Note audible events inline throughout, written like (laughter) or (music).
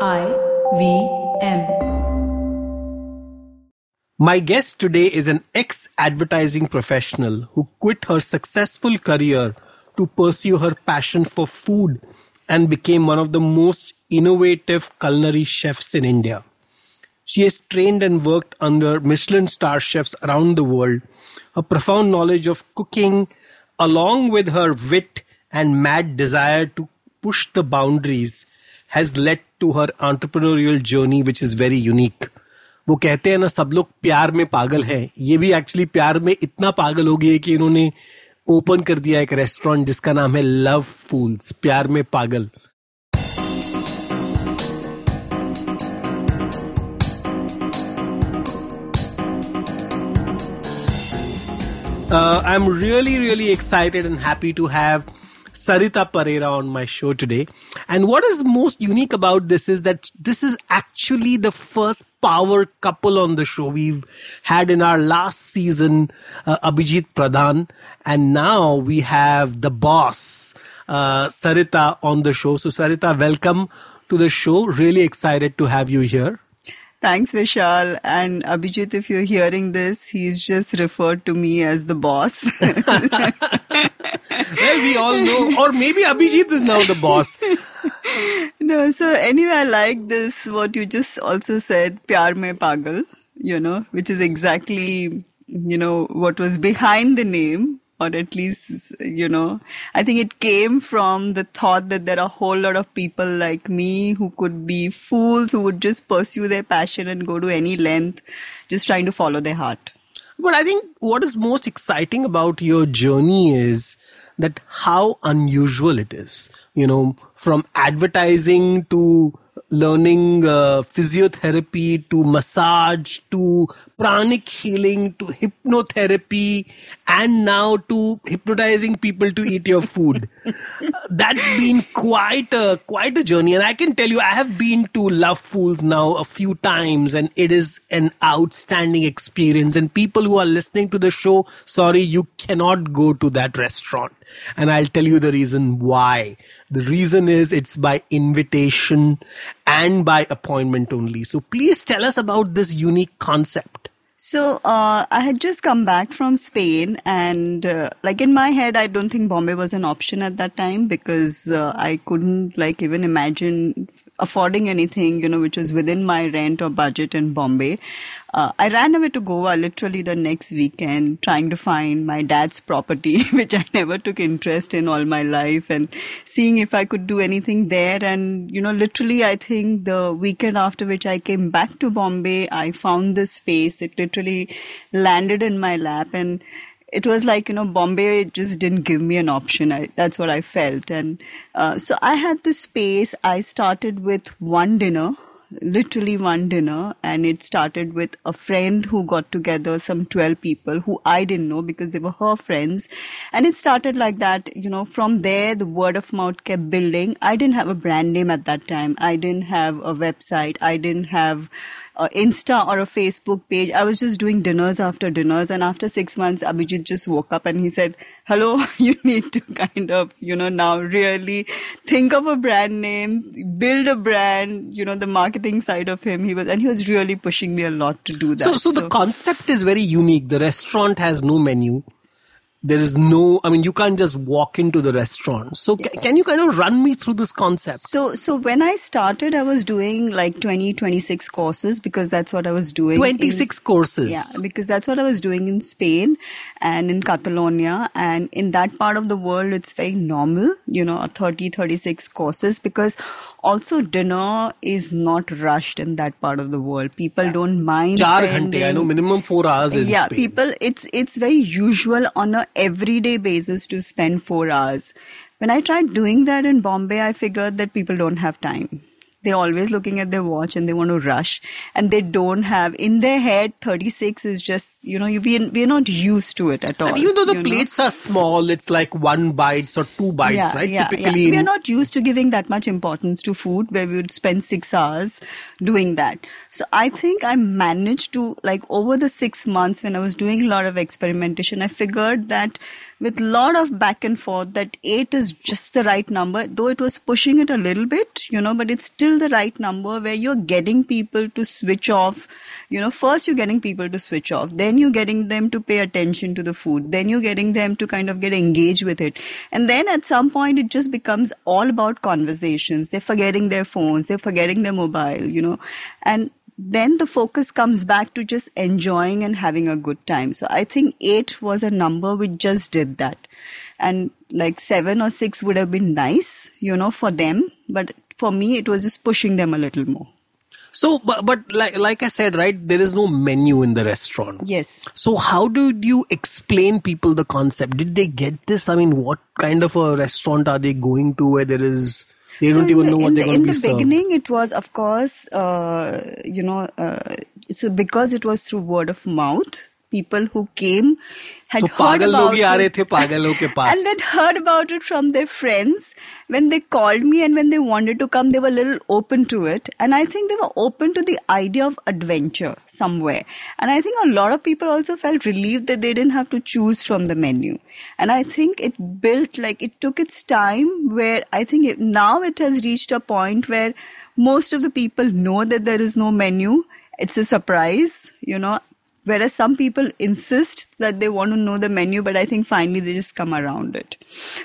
I V M. My guest today is an ex advertising professional who quit her successful career to pursue her passion for food and became one of the most innovative culinary chefs in India. She has trained and worked under Michelin star chefs around the world. Her profound knowledge of cooking, along with her wit and mad desire to push the boundaries, has led to her entrepreneurial journey which is very unique वो कहते हैं ना, सब लोग प्यार में पागल हैं। ये भी एक्चुअली प्यार में इतना पागल हो गए कि इन्होंने ओपन कर दिया एक रेस्टोरेंट जिसका नाम है लव फूल्स प्यार में पागल। I am really really excited and happy to have Sarita Pereira on my show today. And what is most unique about this is that this is actually the first power couple on the show. We've had in our last season uh, Abhijit Pradhan, and now we have the boss, uh, Sarita, on the show. So, Sarita, welcome to the show. Really excited to have you here. Thanks, Vishal. And Abhijit, if you're hearing this, he's just referred to me as the boss. (laughs) (laughs) well, we all know, or maybe Abhijit is now the boss. no, so anyway, I like this, what you just also said, Pyar Mein Pagal, you know, which is exactly, you know, what was behind the name or at least, you know, I think it came from the thought that there are a whole lot of people like me who could be fools who would just pursue their passion and go to any length just trying to follow their heart. But I think what is most exciting about your journey is that how unusual it is. You know, from advertising to learning uh, physiotherapy to massage to pranic healing to hypnotherapy and now to hypnotizing people to eat your food. That's been quite a quite a journey. And i can tell you i have been to love fools now a few times and it is an outstanding experience. And people who are listening to the show sorry you cannot go to that restaurant. And i'll tell you the reason why the reason is it's by invitation and by appointment only. So please tell us about this unique concept. So uh, I had just come back from Spain, and uh, like in my head, I don't think Bombay was an option at that time because uh, I couldn't like even imagine affording anything, you know, which was within my rent or budget in Bombay. Uh, I ran away to Goa literally the next weekend, trying to find my dad's property, (laughs) which I never took interest in all my life, and seeing if I could do anything there. And, you know, literally, I think the weekend after which I came back to Bombay, I found this space. It literally landed in my lap. And it was like you know bombay just didn't give me an option I, that's what i felt and uh, so i had the space i started with one dinner literally one dinner and it started with a friend who got together some 12 people who I didn't know because they were her friends. And it started like that you know from there the word of mouth kept building. I didn't have a brand name at that time. I didn't have a website. I didn't have uh, Insta or a Facebook page. I was just doing dinners after dinners. And after six months, Abhijit just woke up and he said, hello, (laughs) you need to kind of, you know, now really think of a brand name, build a brand, you know, the marketing side of him. He was, and he was really pushing me a lot to do that. So, so, so the concept is very unique. The restaurant has no menu there is no i mean you can't just walk into the restaurant. So ca- can you kind of run me through this concept? So so when i started i was doing like 20 26 courses because that's what i was doing 26 in, courses? Yeah because that's what i was doing in spain and in catalonia. And in that part of the world it's very normal you know 30 36 courses because also dinner is not rushed in that part of the world people yeah. don't mind Char ghante, i know minimum 4 hours is yeah Spain. people it's it's very usual on a everyday basis to spend 4 hours when i tried doing that in bombay i figured that people don't have time they're always looking at their watch and they want to rush and they don't have in their head 36 is just you know you we're, we're not used to it at all and even though the plates know? are small it's like one bites or two bites yeah, right yeah, typically yeah. we're not used to giving that much importance to food where we would spend six hours doing that so i think i managed to like over the six months when i was doing a lot of experimentation i figured that with lot of back and forth that eight is just the right number, though it was pushing it a little bit, you know, but it's still the right number where you're getting people to switch off. You know, first you're getting people to switch off, then you're getting them to pay attention to the food, then you're getting them to kind of get engaged with it. And then at some point it just becomes all about conversations. They're forgetting their phones, they're forgetting their mobile, you know, and then the focus comes back to just enjoying and having a good time. So I think eight was a number which just did that. And like seven or six would have been nice, you know, for them. But for me, it was just pushing them a little more. So, but, but like, like I said, right, there is no menu in the restaurant. Yes. So how do you explain people the concept? Did they get this? I mean, what kind of a restaurant are they going to where there is they So don't in even the- know what they're the, going in to be the served. beginning it was of course uh, you know uh, so because it was through word of mouth people who came had so heard about it, (laughs) and then heard about it from their friends. When they called me and when they wanted to come they were a little open to it. And i think they were open to the idea of adventure somewhere. And i think a lot of people also felt relieved that they didn't have to choose from the menu. And i think it built like it took its time where i think it, now it has reached a point where most of the people know that there is no menu. It's a surprise you know. Whereas some people insist that they want to know the menu, but I think finally they just come around it.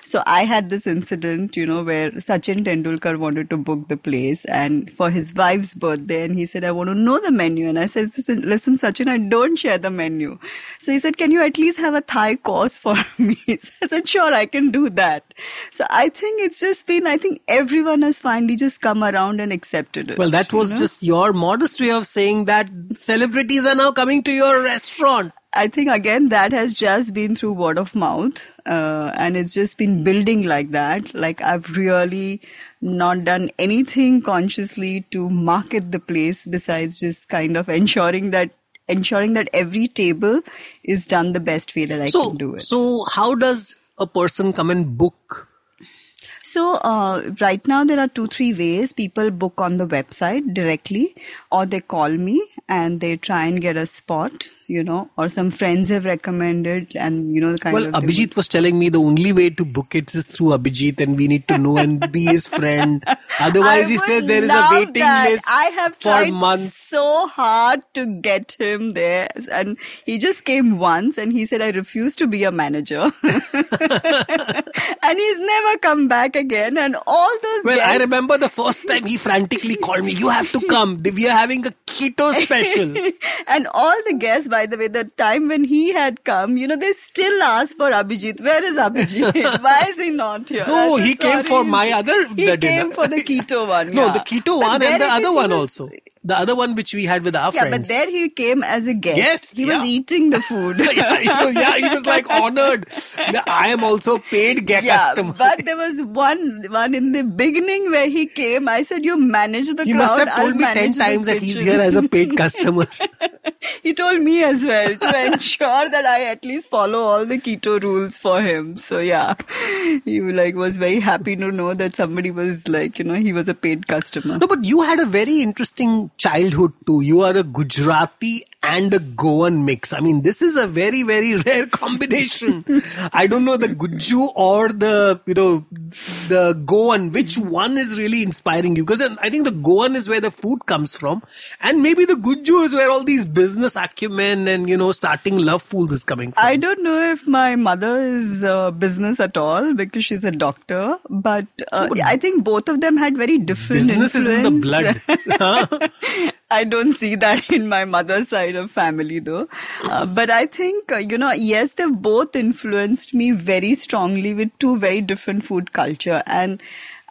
So I had this incident, you know, where Sachin Tendulkar wanted to book the place and for his wife's birthday, and he said, I want to know the menu. And I said, listen, Sachin, I don't share the menu. So he said, Can you at least have a Thai course for (laughs) me? (laughs) So I said, Sure, I can do that. So I think it's just been, I think everyone has finally just come around and accepted it. Well, that you was know? just your modest way of saying that celebrities are now coming to your restaurant. I think again that has just been through word of mouth, uh, and it's just been building like that. Like I've really not done anything consciously to market the place besides just kind of ensuring that ensuring that every table is done the best way that I so, can do it. so how does a person come and book? So uh, right now there are two three ways people book on the website directly, or they call me and they try and get a spot, you know, or some friends have recommended, and you know the kind Well, of they Abhijit was telling me the only way to book it is through Abhijit, and we need to know and be his friend. (laughs) Otherwise, I he says there is a waiting that. list I have for tried months. so hard to get him there, and he just came once, and he said, "I refuse to be a manager," (laughs) and he's never come back again. And all those Well, I remember the first time he frantically called me. You have to come. We are having a keto special. (laughs) and all the guests, by the way, the time when he had come, you know, they still asked for Abhijit. Where is Abhijit? (laughs) Why is he not here? No, he came "Sorry, for my other He came dinner. for the keto one. (laughs) No, yeah. the keto one and the other one also. The other one which we had with our Yeah, friends. but there he came as a guest. Yes, he yeah. was eating the food. (laughs) yeah, he was, yeah, he was like honored. I am also paid guest Yeah, customer. but there was one one in the beginning where he came. I said, "You manage the customer. he crowd. must have I'll told me ten times that he's here as a paid (laughs) customer. he told me as well to ensure that I at least follow all the keto rules for him. So yeah, he like was very happy to know that somebody was like you know he was a paid customer. No, but you had a very interesting childhood too. You are a Gujarati and a Goan mix. I mean, this is a very, very (laughs) rare combination. I don't know the Guju or the, you know, the Goan. Which one is really inspiring you? Because I think the Goan is where the food comes from. And maybe the Guju is where all these business acumen and, you know, starting love fools is coming from. I don't know if my mother is uh, business at all because she's a doctor, but uh, I think both of them had very different Business is in the blood. (laughs) Huh? I don't see that (laughs) in my mother's side of family though. Uh, but I think, uh, you know, yes, they've both influenced me very strongly with two very different food culture. And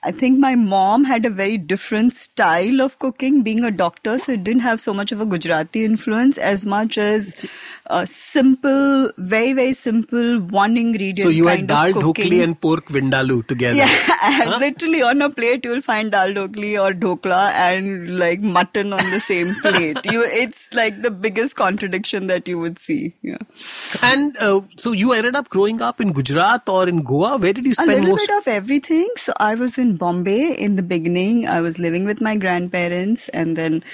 I think my mom had a very different style of cooking, being a doctor, so it didn't have so much of a Gujarati influence as much as a simple, very, very simple one ingredient. so you had dal dhokli and pork vindaloo together. Yeah, (laughs) and literally on a plate you'll find dal dhokli or dhokla and like mutton on the same (laughs) plate. You, it's like the biggest contradiction that you would see. Yeah. And uh, so you ended up growing up in Gujarat or in Goa. Where did you spend most? A little most? bit of everything. So I was in Bombay in the beginning. I was living with my grandparents, and then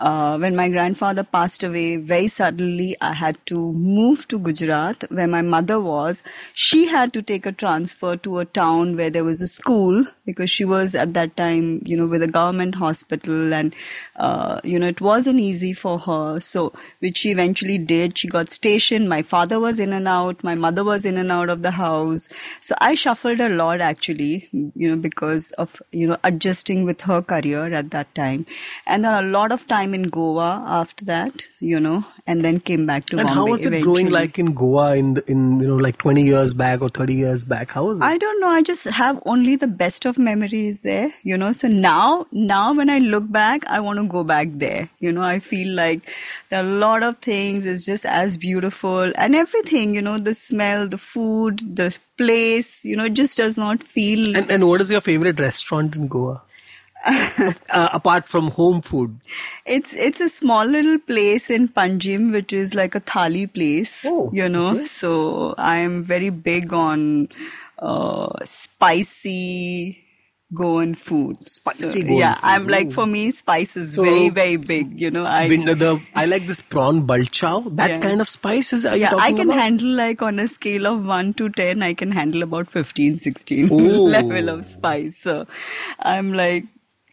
uh, when my grandfather passed away, very suddenly I had to move to Gujarat, where my mother was. She had to take a transfer to a town where there was a school because she was at that time, you know, with a government hospital, and uh, you know, it wasn't easy for her. So, which she eventually did. She got stationed. My father was in and out. My mother was in and out of the house. So I shuffled a lot actually, you know, because of you know adjusting with her career at that time, and then a lot of time in Goa after that, you know, and then came back to And Bombay. how was it growing like in Goa in in you know like 20 years back or 30 years back? How was it? I don't know. I just have only the best of memories there, you know. So now, now when I look back, I want to go back there. You know, I feel like there are a lot of things. is just as beautiful and everything. You know, the smell, the food, the place. You know, it just does not feel. and, and what is your favorite restaurant in Goa? (laughs) uh, apart from home food. It's it's a small little place in Panjim, which is like a thali place. Oh, you know, okay. so I am very big on uh, spicy Goan food. Spicy So, Goan yeah, food. I'm like for me, spice is So- very very big. You know, I Vin- the, I like this prawn balchao. That Yeah. kind of spices are yeah, talking I can about? handle like on a scale of 1 to 10, I can handle about 15, 16 Ooh. (laughs) level of spice. So I'm like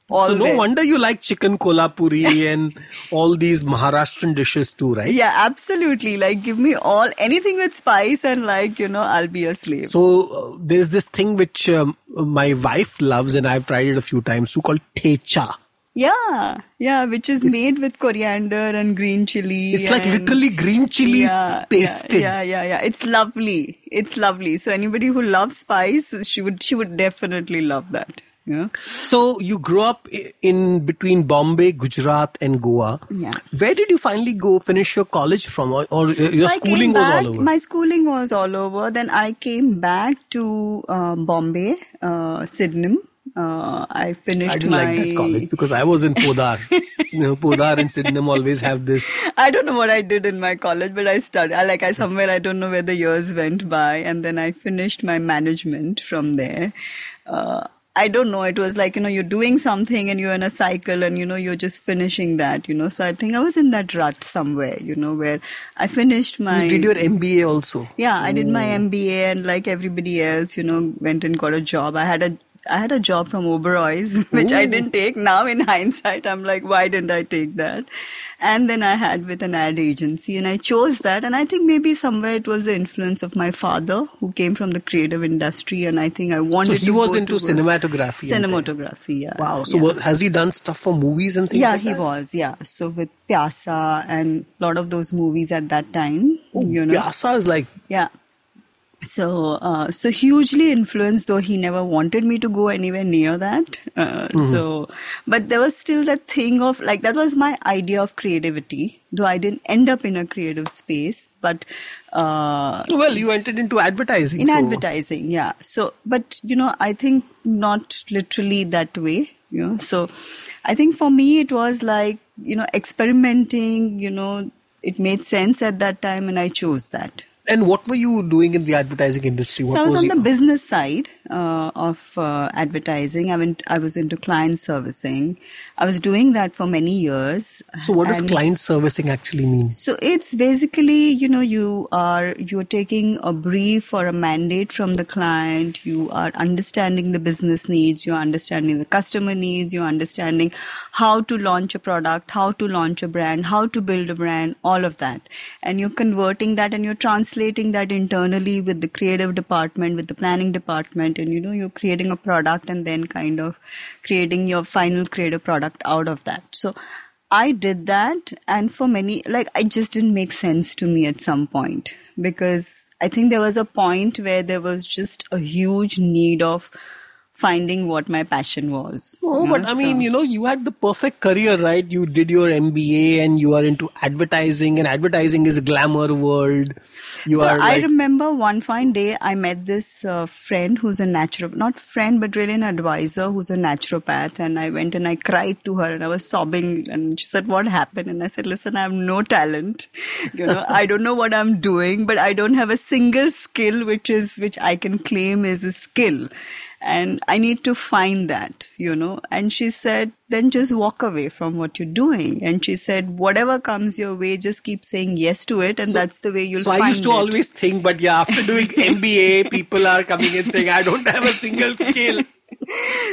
all so no there. wonder you like chicken kolhapuri (laughs) and all these Maharashtrian dishes too, right? Yeah, absolutely. Like, give me all anything with spice, and like, you know, I'll be a slave. So uh, there's this thing which um, my wife loves, and I've tried it a few times, too, called thecha. yeah, yeah, which is made with coriander and green chili. It's like literally green chilies yeah, pasted. Yeah, yeah, yeah, yeah. It's lovely. It's lovely. So anybody who loves spice, she would, she would definitely love that. Yeah. So you grew up in between Bombay, Gujarat, and Goa. Yeah. Where did you finally go finish your college from, or, or uh, your So schooling was back, all over? My schooling was all over. Then I came back to uh, Bombay, uh, Sydenham. Uh, I finished I didn't my. like that college because I was in Podar. (laughs) you know, Podar and Sydenham always have this. I don't know what I did in my college, but I studied. I like I somewhere I don't know where the years went by, and then I finished my management from there. Uh, I don't know. It was like you know you're doing something and you're in a cycle, and you know you're just finishing that. You know, so I think I was in that rut somewhere. You know, where I finished my. You did your MBA also. Yeah, I did my oh. MBA and like everybody else, you know, went and got a job. I had a I had a job from Oberoi's, (laughs) which I didn't take. Now in (laughs) hindsight, I'm like, why didn't I take that? And then I had with an ad agency and I chose that. And I think maybe somewhere it was the influence of my father who came from the creative industry. And I think I So wanted he to was go into cinematography. Cinematography, yeah. Wow. So yeah. has he done stuff for movies and things Yeah, like he that? was. Yeah. So with Pyasa and a lot of those movies at that time, Oh, you know. Pyasa is like Yeah. So, uh, so hugely influenced, though he never wanted me to go anywhere near that. Uh, So, but there was still that thing of like that was my idea of creativity, though I didn't end up in a creative space, but uh, well, you entered into advertising. in so- advertising, yeah. So, but you know, I think not literally that way. You know, so I think for me it was like you know experimenting. You know, it made sense at that time, and I chose that. And what were you doing in the advertising industry? What So I was on your- the business side uh, of uh, advertising. I went. I was into client servicing. I was doing that for many years. So what does And- client servicing actually mean? So it's basically, you know, you are you're taking a brief or a mandate from the client. You are understanding the business needs. You're understanding the customer needs. You're understanding how to launch a product, how to launch a brand, how to build a brand, all of that, and you're converting that and you're translating that internally with the creative department, with the planning department, you know, you're creating a product and then kind of creating your final creative product out of that. So. I did that, and for many, like, it just didn't make sense to me at some point because I think there was a point where there was just a huge need of finding what my passion was. Oh, you but know, I mean, so- you know, you had the perfect career, right? You did your MBA and you are into advertising, and advertising is a glamour world. You so are I like, remember one fine day I met this uh, friend who's a natural, not friend, but really an advisor who's a naturopath. And I went and I cried to her and I was sobbing. And she said, What happened? And I said, Listen, I have no talent. You know, I don't know what I'm doing, but I don't have a single skill which is, which I can claim is a skill. And I need to find that, you know. And she said, then just walk away from what you're doing. And she said, whatever comes your way, just keep saying yes to it, and So- that's the way you'll So I used to it. always think, but yeah, after doing (laughs) MBA, people are coming and saying, I don't have a single skill. (laughs)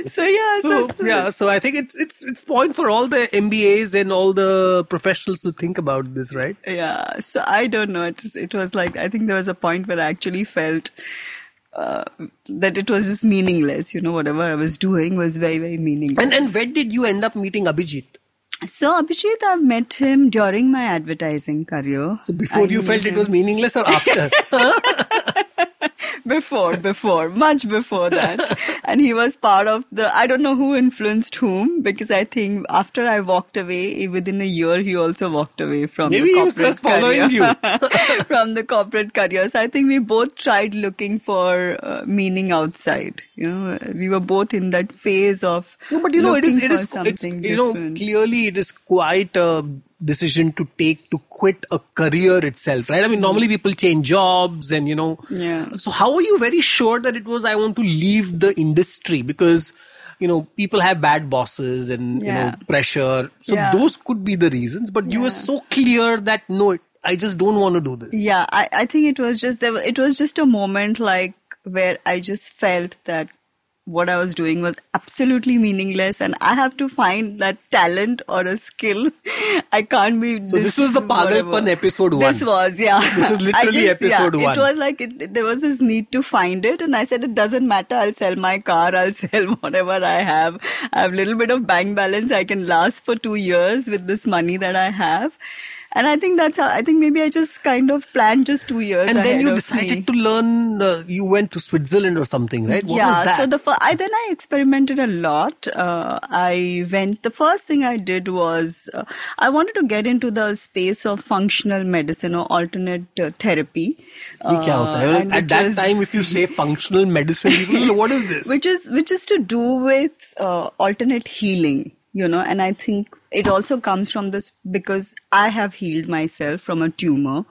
So yeah, so, So yeah, so I think it's it's it's point for all the MBAs and all the professionals to think about this, right? yeah. So I don't know. It, it was like I think there was a point where I actually felt. Uh, that it was just meaningless, you know. Whatever I was doing was very, very meaningless. And and when did you end up meeting Abhijit? So Abhijit, I met him during my advertising career. So before I you felt it was meaningless or after? (laughs) before, before, much before that. (laughs) and he was part of the, I don't know who influenced whom, because I think after I walked away, within a year, he also walked away from Maybe the he was just following career. (laughs) from the corporate career. So I think we both tried looking for uh, meaning outside. You know, we were both in that phase of No, but you know, it is, for is, it's, something you know, clearly it is quite a decision to take to quit a career itself, right? I mean, normally mm-hmm. people change jobs and, you know, Yeah. so how are you very sure that it was, I want to leave the industry because, you know, people have bad bosses and, you know, pressure. So Yeah. those could be the reasons, but you were so clear that no, I just don't want to do this. Yeah, I, I think it was just there. It was just a moment like where I just felt that what I was doing was absolutely meaningless, and I have to find that talent or a skill. (laughs) I can't be. So this was the. Pagalpan episode one. This was yeah. (laughs) This is literally just- episode yeah, one. It was like it, there was this need to find it, and I said it doesn't matter. I'll sell my car. I'll (laughs) sell whatever I have. I have a little bit of bank balance. I can last for two years with this money that I have and I think that's how I think maybe I just kind of planned just two years. And then you decided to learn. Uh, you went to Switzerland or something, right? What yeah. So the fir- I then I experimented a lot. Uh, I went. The first thing I did was uh, I wanted to get into the space of functional medicine or alternate uh, therapy. Uh, At that was, time, if you say functional medicine, what is this? (laughs) Which is which is to do with uh, alternate healing you know and i think it also comes from this because i have healed myself from a tumor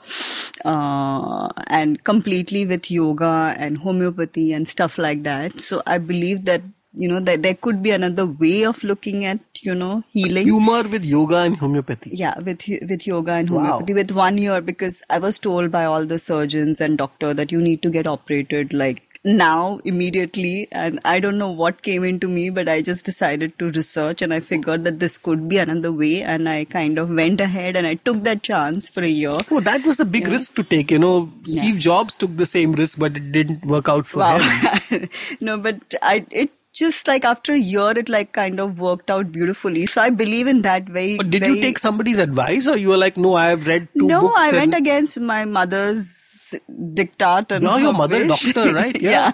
uh, and completely with yoga and homeopathy and stuff like that so i believe that you know that there could be another way of looking at you know healing Humor with yoga and homeopathy. yeah, with with yoga and Wow. homeopathy with one year because I was told by all the surgeons and doctor that you need to get operated like now immediately and I don't know what came into me but I just decided to research and I figured that this could be another way and I kind of went ahead and I took that chance for a year. Oh, that was a big risk to take. You know, Steve Jobs took the same risk, but it didn't work out for Wow. him. (laughs) no, but I it just like after a year it like kind of worked out beautifully. So I believe in that way But did very, you take somebody's advice, or you were like, no, I have read two no, books? I went against my mother's diktat and Yeah, your mother wish. doctor, right? (laughs) Yeah.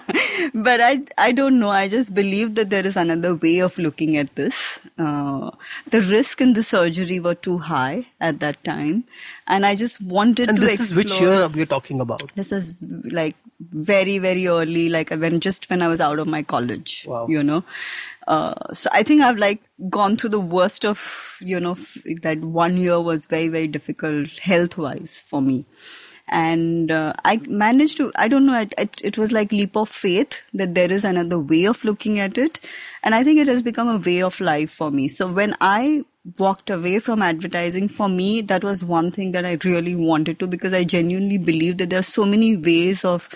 but I I don't know. I just believe that there is another way of looking at this. Uh, the risk in the surgery were too high at that time, and I just wanted And to this is which year we're talking about? this was like very very early like when just when i was out of my college Wow. you know uh, so i think i've like gone through the worst of you know f- that one year was very very difficult health wise for me and uh, i managed to i don't know it, it, it was like leap of faith that there is another way of looking at it. And i think it has become a way of life for me. So when i walked away from advertising for me that was one thing that i really wanted to because i genuinely believe that there are so many ways of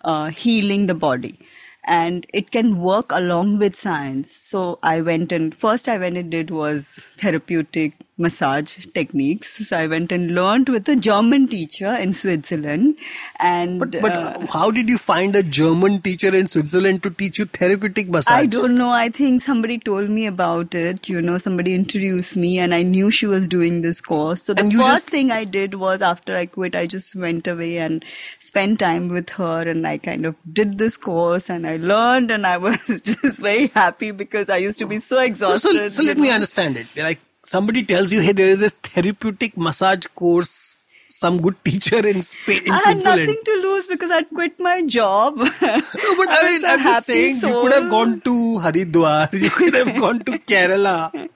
uh, healing the body. And it can work along with science. So i went and first i went and did was therapeutic massage techniques so i went and learned with a german teacher in switzerland and But, but uh, how did you find a German teacher in Switzerland to teach you therapeutic massage? I don't know. I think somebody told me about it. You know, somebody introduced me, and I knew she was doing this course. So the first just- thing I did was after I quit, I just went away and spent time with her, and I kind of did this course, and I learned, and I was (laughs) just very happy because I used to be so So, exhausted. so, so let you me understand it. Like somebody tells you, hey, there is a therapeutic massage course. Some good teacher in Spain, in I had nothing to lose because I'd quit my job. (laughs) No, but (laughs) I was mean, I'm just saying, you could have gone to Haridwar, you could have gone to (laughs) Kerala.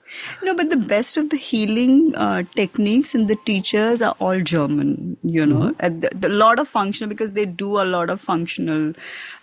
No, but the best of the healing uh, techniques and the teachers are all German, you know. The, the lot of functional, because they do a lot of functional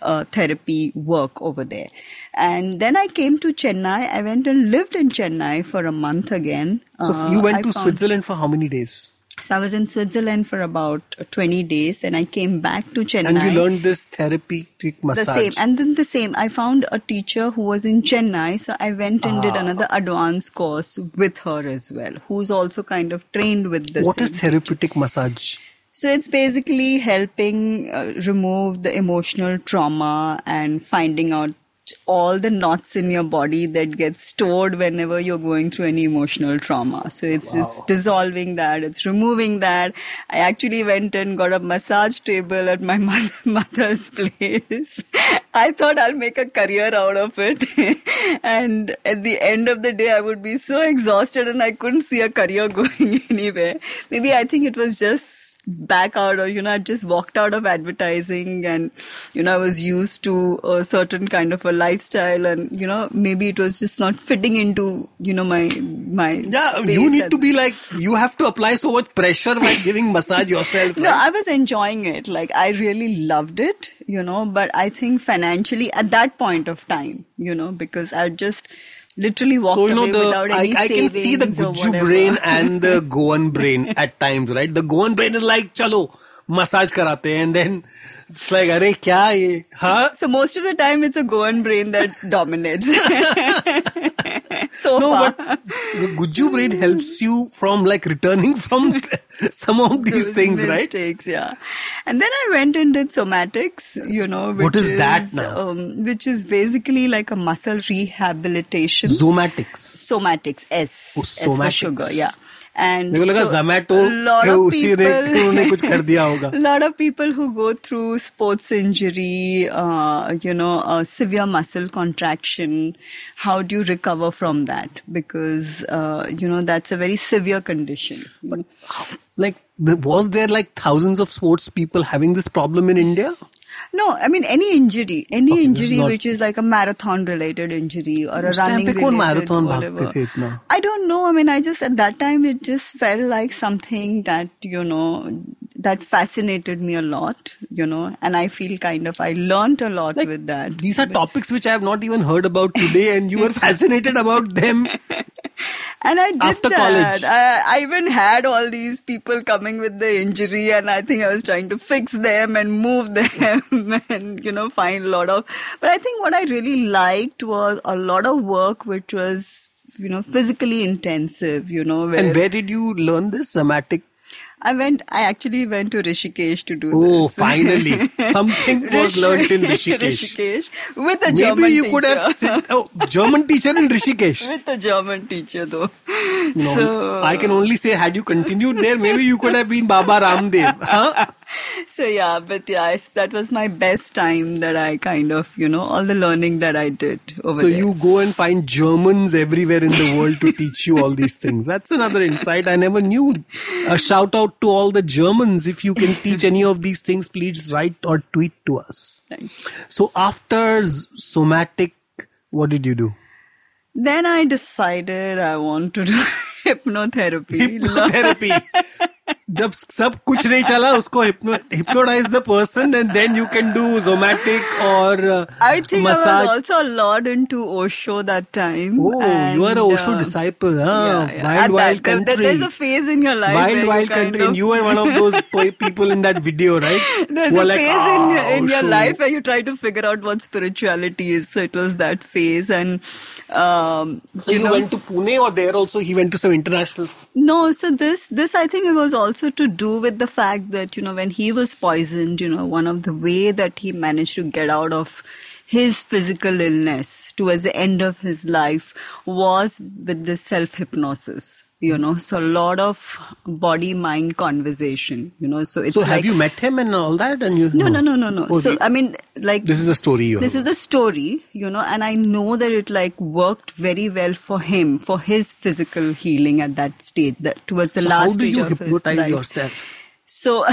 uh, therapy work over there. And then I came to Chennai. I went and lived in Chennai for a month again. So Uh, you went I to Switzerland for how many days? So I was in Switzerland for about 20 days. Then I came back to Chennai. And you learned this therapeutic massage. the same and then the same i found a teacher who was in chennai so i went and did Ah. another advanced course with her as well who's also kind of trained with the What is therapeutic massage? so it's basically helping uh, remove the emotional trauma and finding out all the knots in your body that get stored whenever you're going through any emotional trauma. So it's just dissolving that, it's removing that. I actually went and got a massage table at my (laughs) mo- mother's place. (laughs) I thought I'll make a career out of it. (laughs) and at the end of the day, I would be so exhausted and I couldn't see a career going anywhere. Maybe I think it was just back out or you know i just walked out of advertising and you know i was used to a certain kind of a lifestyle and you know maybe it was just not fitting into you know my my Yeah, you need to be like, you have to apply so much pressure by giving massage yourself. (laughs) no right? i was enjoying it like i really loved it you know but i think financially at that point of time you know because i just literally walked So you know away the without I, any I can see the savings or Guju whatever. brain (laughs) and the Goan brain at times, right? The Goan brain is like, chalo, massage karate, and then it's like, Are kya ye? Huh? So most of the time it's a Goan brain that (laughs) dominates. (laughs) so no, far. but the Guju brain helps you from like returning from (laughs) some of these Those things, mistakes, right? Mistakes, yeah. And then I went and did somatics, you know. what is, is, that now? Um, which is basically like a muscle rehabilitation. Somatics. Somatics. S. Oh, somatics. S for sugar, yeah And मेरे को लगा so, Zomato a lot है, of उसी ने people- उन्होंने कुछ कर दिया होगा. A (laughs) lot (laughs) of people who go through sports injury, uh, you know, uh, severe muscle contraction, how do you recover from that? Because, uh, you know, that's a very severe condition. Like, the, was there like thousands of sports people having this problem in India? No, I mean any injury, any okay, injury which is like a marathon related injury or a running related marathon whatever. I don't know. I mean, I just at that time it just felt like something that you know that fascinated me a lot, you know, and I feel kind of I learned a lot Like, with that. These are topics which I have not even heard about today, and you were (laughs) fascinated about them. (laughs) And I did After that. college. I, I even had all these people coming with the injury, and I think I was trying to fix them and move them, (laughs) and you know, find a lot of. But I think what I really liked was a lot of work which was, you know, physically intensive. You know, where And where did you learn this somatic? I went. I actually went to Rishikesh to do Oh, this. finally, something was learnt in (laughs) Rishikesh. Rishikesh with a Maybe German you teacher. could have sit, oh, German teacher in Rishikesh. (laughs) with a German teacher though. No, so I can only say, had you continued there, maybe you could have been Baba Ramdev. Huh? (laughs) So yeah, but yeah, I- that was my best time that I kind of, you know, all the learning that I did over So there. you go and find Germans everywhere in the world to teach you all these things. That's another insight I never knew. A shout out to all the Germans. If you can teach any of these things, please write or tweet to us. So after somatic, what did you do? Then I decided I want to do (laughs) hypnotherapy. Hypnotherapy. (laughs) जब सब कुछ नहीं चला उसको hypnotize the person and then you can do somatic or uh, I think massage. I was also a lot into Osho that time. Oh, you are a and, Osho uh, disciple, huh? yeah, yeah. Wild, At wild that- there- country. There's a phase in your life. where wild, you wild kind country. of- And you were one of those (laughs) po- people in that video, right? There's Who a are like, phase "Ah, in, in your Osho." life where you try to figure out what spirituality is. So it was that phase, and um, So you, know, went to Pune or there also he went to some international. No, so this this I think it was also to do with the fact that you know when he was poisoned, you know, one of the way that he managed to get out of his physical illness towards the end of his life was with this self hypnosis. You know, so a lot of body mind conversation. You know, so it's so like, have you met him and all that? And you No, no, no, no, no. Oh, so I mean, like this is the story you this is the story, you know, and I know that it like worked very well for him for his physical healing at that stage, that towards the So last how do stage you of his hypnotize life. yourself? So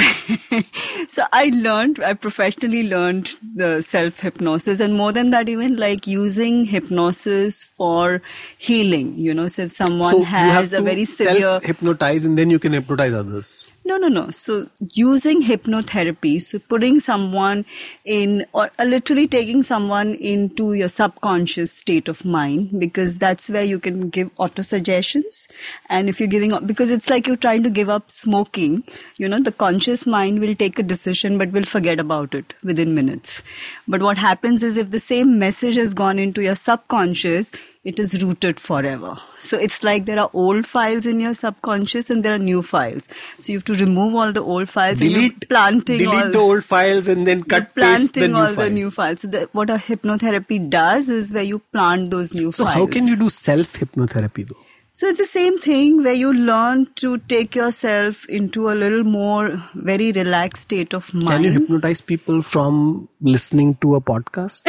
(laughs) so i learned i professionally learned the self hypnosis and more than that even like using hypnosis for healing you know so if someone so has a very severe hypnotize and then you can hypnotize others. No, no, no. So using hypnotherapy, so putting someone in, or uh, literally taking someone into your subconscious state of mind, because that's where you can give auto suggestions. And if you're giving, up, because it's like you're trying to give up smoking, you know, the conscious mind will take a decision, but will forget about it within minutes. But what happens is if the same message has gone into your subconscious, it is rooted forever. So it's like there are old files in your subconscious and there are new files. So you have to remove all the old files and Delete, planting delete all the old files and then cut paste the planting new all files. the new files. So the, what a hypnotherapy does is where you plant those new So files. how can you do self hypnotherapy though? So it's the same thing where you learn to take yourself into a little more very relaxed state of mind. Can you hypnotize people from listening to a podcast?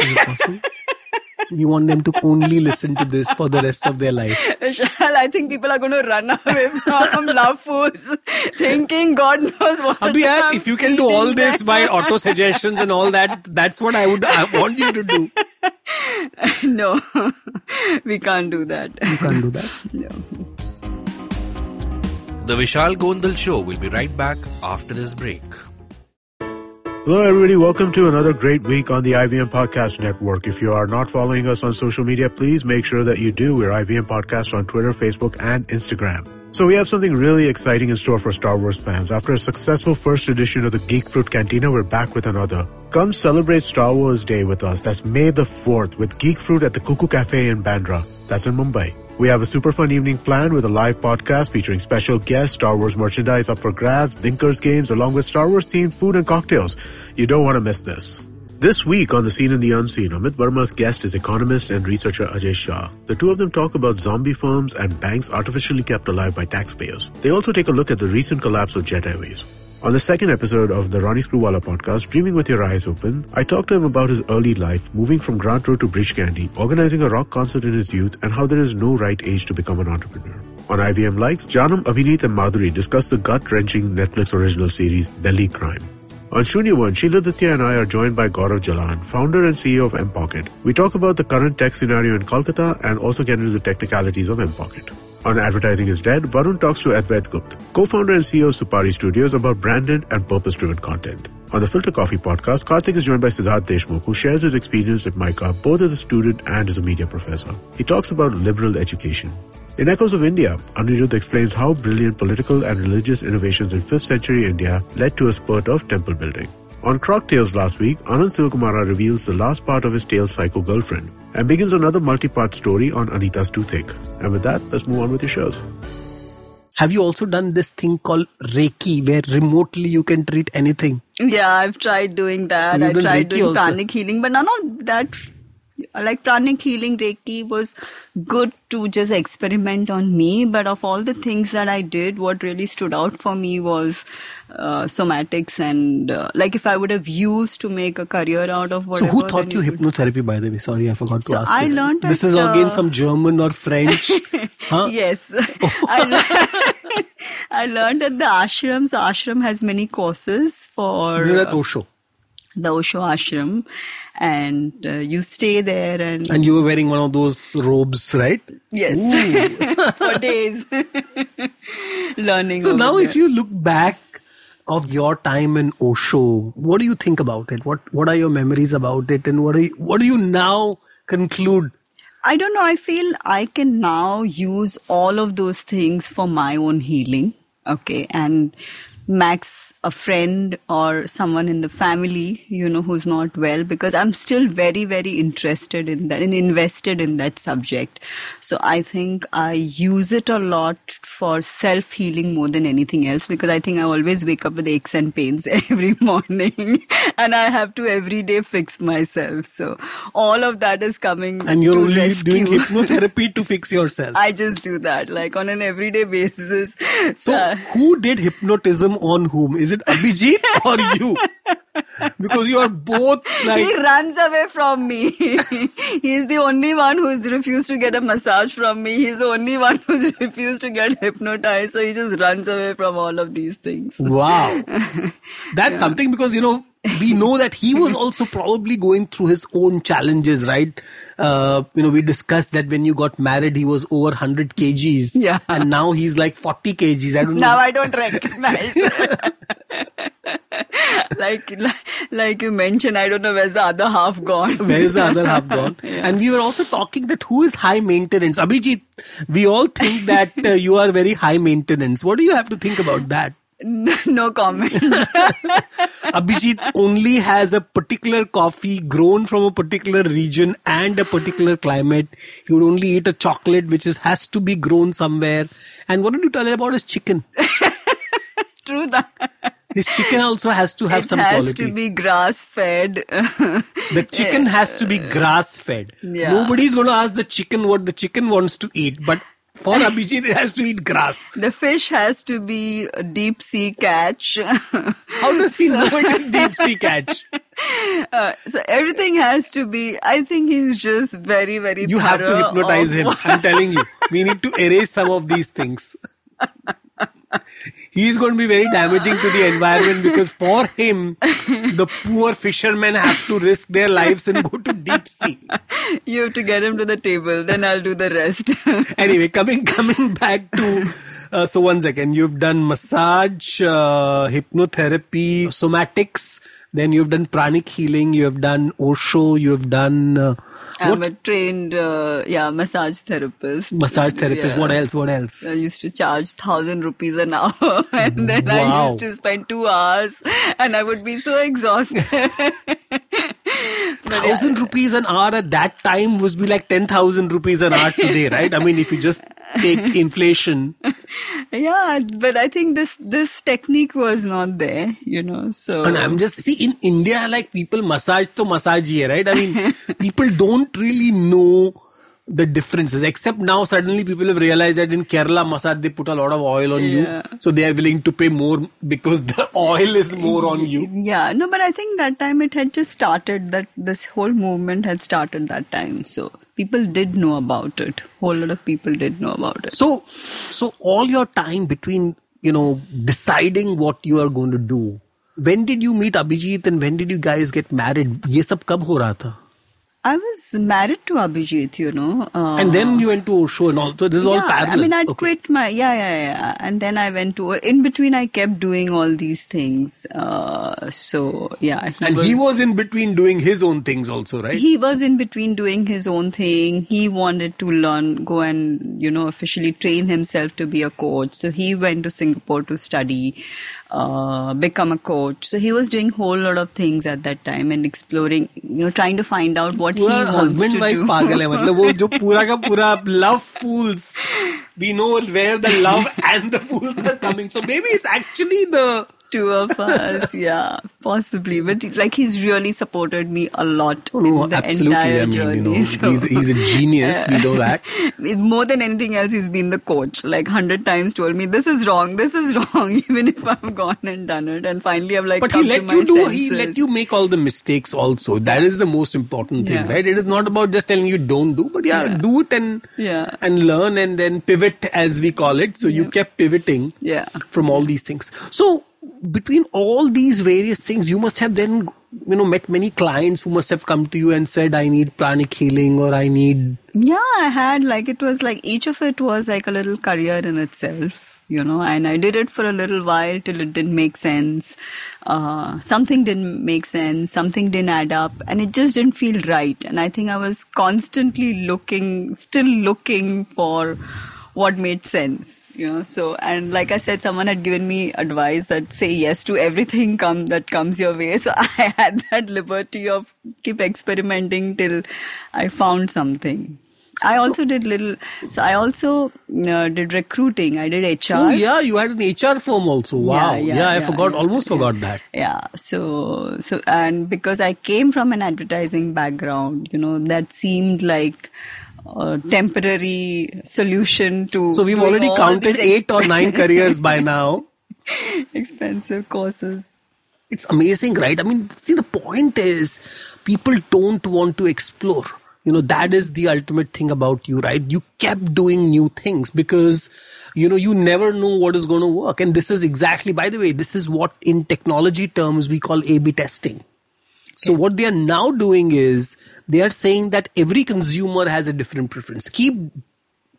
(laughs) Is it possible? you want them to only listen to this for the rest of their life. Vishal, I think people are going to run away (laughs) from Love Fools thinking God knows what. Abhi, if you can do all this by (laughs) auto suggestions and all that, that's what I would I want you to do. (laughs) no, we can't do that. You can't do that. No. The Vishal Gondal Show will be right back after this break. Hello, everybody. Welcome to another great week on the IVM Podcast Network. If you are not following us on social media, please make sure that you do. We're IVM Podcast on Twitter, Facebook, and Instagram. So we have something really exciting in store for Star Wars fans. After a successful first edition of the Geek Fruit Cantina, we're back with another. Come celebrate Star Wars Day with us. That's May the 4th with Geek Fruit at the Cuckoo Cafe in Bandra. That's in Mumbai. We have a super fun evening planned with a live podcast featuring special guests, Star Wars merchandise up for grabs, Dinkers games, along with Star Wars themed food and cocktails. You don't want to miss this. This week on The Seen and the Unseen, Amit Varma's guest is economist and researcher Ajay Shah. The two of them talk about zombie firms and banks artificially kept alive by taxpayers. They also take a look at the recent collapse of Jet Airways. On the second episode of the Ronnie Screwvala podcast, Dreaming with Your Eyes Open, I talked to him about his early life, moving from Grant Road to Breach Candy, organizing a rock concert in his youth, and how there is no right age to become an entrepreneur. On IVM Likes, Janam, Abhineet, and Madhuri discuss the gut-wrenching Netflix original series Delhi Crime. On Shunyavan, Sheila Ditya and I are joined by Gaurav Jalan, founder and CEO of mPokket. We talk about the current tech scenario in Kolkata and also get into the technicalities of mPokket. On Advertising is Dead, Varun talks to Advait Gupta, co-founder and CEO of Supari Studios about branded and purpose-driven content. On the Filter Coffee podcast, Karthik is joined by Siddharth Deshmukh, who shares his experience at MICA both as a student and as a media professor. He talks about liberal education. In Echoes of India, Anirudh explains how brilliant political and religious innovations in 5th century India led to a spurt of temple building. On Croc Tales last week, Anand Sivakumaran reveals the last part of his tale Psycho Girlfriend and begins another multi-part story on Anita's Toothache. And with that, let's move on with your shows. Have you also done this thing called Reiki where remotely you can treat anything? Yeah, I've tried doing that. I tried Reiki doing also? pranic healing, but none of that. Like pranic healing, Reiki was good to just experiment on me. But of all the things that I did, what really stood out for me was uh, somatics and uh, like if I would have used to make a career out of So who taught you it would- hypnotherapy by the way? Sorry, I forgot to So ask I you. learned This at, is again uh, some German or French. (laughs) huh? Yes. (laughs) I, le- (laughs) I learned at the ashram. So ashram has many courses for This is at Osho. The Osho ashram. And uh, you stay there and, And you were wearing one of those robes, right? yes, (laughs) for days (laughs) learning. So now, there. if you look back of your time in Osho, what do you think about it? What What are your memories about it, and what are you, what do you now conclude? I don't know. I feel I can now use all of those things for my own healing. Okay. And max a friend or someone in the family, you know, who's not well, because I'm still very, very interested in that and invested in that subject. So I think I use it a lot for self healing more than anything else because I think I always wake up with aches and pains (laughs) every morning (laughs) and I have to every day fix myself. So all of that is coming And you're only rescue. doing (laughs) hypnotherapy to fix yourself. I just do that, like on an everyday basis. so, Uh, who did hypnotism on whom? Is it Abhijit or you? (laughs) because you are both (laughs) like he runs away from me. (laughs) He's the only one who's refused to get a massage from me. He's the only one who's refused to get hypnotized. So he just runs away from all of these things. Wow. (laughs) That's something because, you know, we know that he was also probably going through his own challenges, right? Uh, you know, we discussed that when you got married, he was over 100 kgs. Yeah. And now he's like 40 kgs. I don't Now know. I don't recognize. Like, like, like you mentioned, I don't know where's the other half gone. Where is the other half gone? (laughs) Yeah. And we were also talking that who is high maintenance? Abhijit, we all think that uh, you are very high maintenance. What do you have to think about that? no, no comments. (laughs) Abhijit only has a particular coffee grown from a particular region and a particular climate. He would only eat a chocolate which is, has to be grown somewhere. And what did you tell about his chicken? (laughs) True that. His chicken also has to have it some quality. It has to be grass fed. the chicken has to be grass fed. Yeah. Nobody's going to ask the chicken what the chicken wants to eat, but for (laughs) Abhijit, it has to eat grass. the fish has to be a deep sea catch. (laughs) How does he know it is deep sea catch? (laughs) Uh, so everything has to be. I think he's just very, very. You have to hypnotize him. I'm telling you. We need to erase some of these things. He is going to be very damaging to the environment because for him, the poor fishermen have to risk their lives and go to deep sea. You have to get him to the table. Then I'll do the rest. (laughs) Anyway, coming coming back to uh, so one second, you've done massage, uh, hypnotherapy, somatics. Then you've done pranic healing. You have done Osho. You have done uh, I'm a trained, uh, yeah, massage therapist. massage therapist. Yeah. What else? What else? I used to charge thousand rupees an hour, (laughs) and then I used to spend two hours, and I would be so exhausted. (laughs) Thousand rupees an hour at that time was be like ten thousand rupees an hour today, right? I mean, if you just take inflation, (laughs) yeah, but I think this this technique was not there, you know. So and I'm just see in India, like people massage to massage here, right? I mean, (laughs) people don't really know the differences. Except now, suddenly people have realized that in Kerala massage they put a lot of oil on Yeah. you, so they are willing to pay more because the (laughs) oil is more on you. Yeah, no, but I think that time it had just started. That this whole movement had started that time, so people did know about it. Whole lot of people did know about it. So, so all your time between you know deciding what you are going to do. When did you meet Abhijit and when did you guys get married? ये सब कब हो रहा था? I was married to Abhijit, you know. Uh, And then you went to Osho and all. So this is all parallel. I mean, I'd Okay. quit my yeah, yeah, yeah, and then I went to. In between, I kept doing all these things. Uh, so yeah, he And was, he was in between doing his own things also, right? he was in between doing his own thing. He wanted to learn, go and you know officially train himself to be a coach. So he went to Singapore to study, uh, become a coach. So he was doing whole lot of things at that time and exploring, you know, trying to find out what he पूरा wants husband to wife do. पागल है मतलब वो जो पूरा का पूरा love fools we know where the love and the fools are coming so maybe it's actually the two of us (laughs) yeah possibly but like he's really supported me a lot Oh, no, absolutely. entire I mean, journey you know, (laughs) so- he's, he's a genius. We know that. (laughs) more than anything else he's been the coach like hundred times told me this is wrong this is wrong even if i've gone and done it and finally i've like But he let you do. He let you make all the mistakes. Also, that is the most important thing, Yeah. right? It is not about just telling you don't do, but yeah, Yeah. do it and Yeah. and learn and then pivot as we call it. So you kept pivoting. yeah from all these things. So between all these various things, you must have then you know met many clients who must have come to you and said, "I need pranic healing" or "I need." Yeah, I had like it was like each of it was like a little career in itself, you know, and I did it for a little while till it didn't make sense. Uh, something didn't make sense, something didn't add up, and it just didn't feel right. And I think I was constantly looking, still looking for what made sense you know so and like i said someone had given me advice that say yes to everything come that comes your way (laughs) so i had that liberty of keep experimenting till i found something i also did little so i also uh, did recruiting i did hr Oh yeah, you had an HR firm also. Wow. Yeah, Yeah, yeah, I yeah, forgot. almost forgot that. yeah so so and because i came from an advertising background you know that seemed like a temporary solution to So we've already counted eight or nine careers by (laughs) now. expensive courses it's amazing, right? I mean, see, the point is people don't want to explore. You know, that is the ultimate thing about you, right? You kept doing new things because, you know, you never know what is going to work. And this is exactly, by the way, this is what in technology terms we call A B testing. So what they are now doing is they are saying that every consumer has a different preference. Keep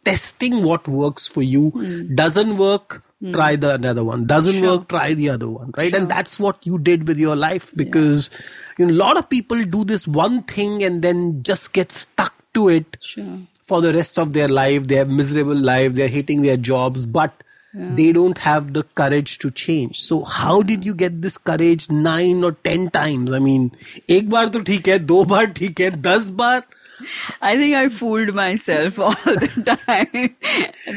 testing what works for you. Hmm. Doesn't work, hmm. try the another one. Doesn't work, try the other one. Right? And that's what you did with your life because you know, a lot of people do this one thing and then just get stuck to it Sure. for the rest of their life. They have miserable life. They're hating their jobs, but they don't have the courage to change. So how did you get this courage nine or ten times? I mean, एक बार तो ठीक है, दो बार ठीक है, दस बार. I think I fooled myself (laughs) all the time.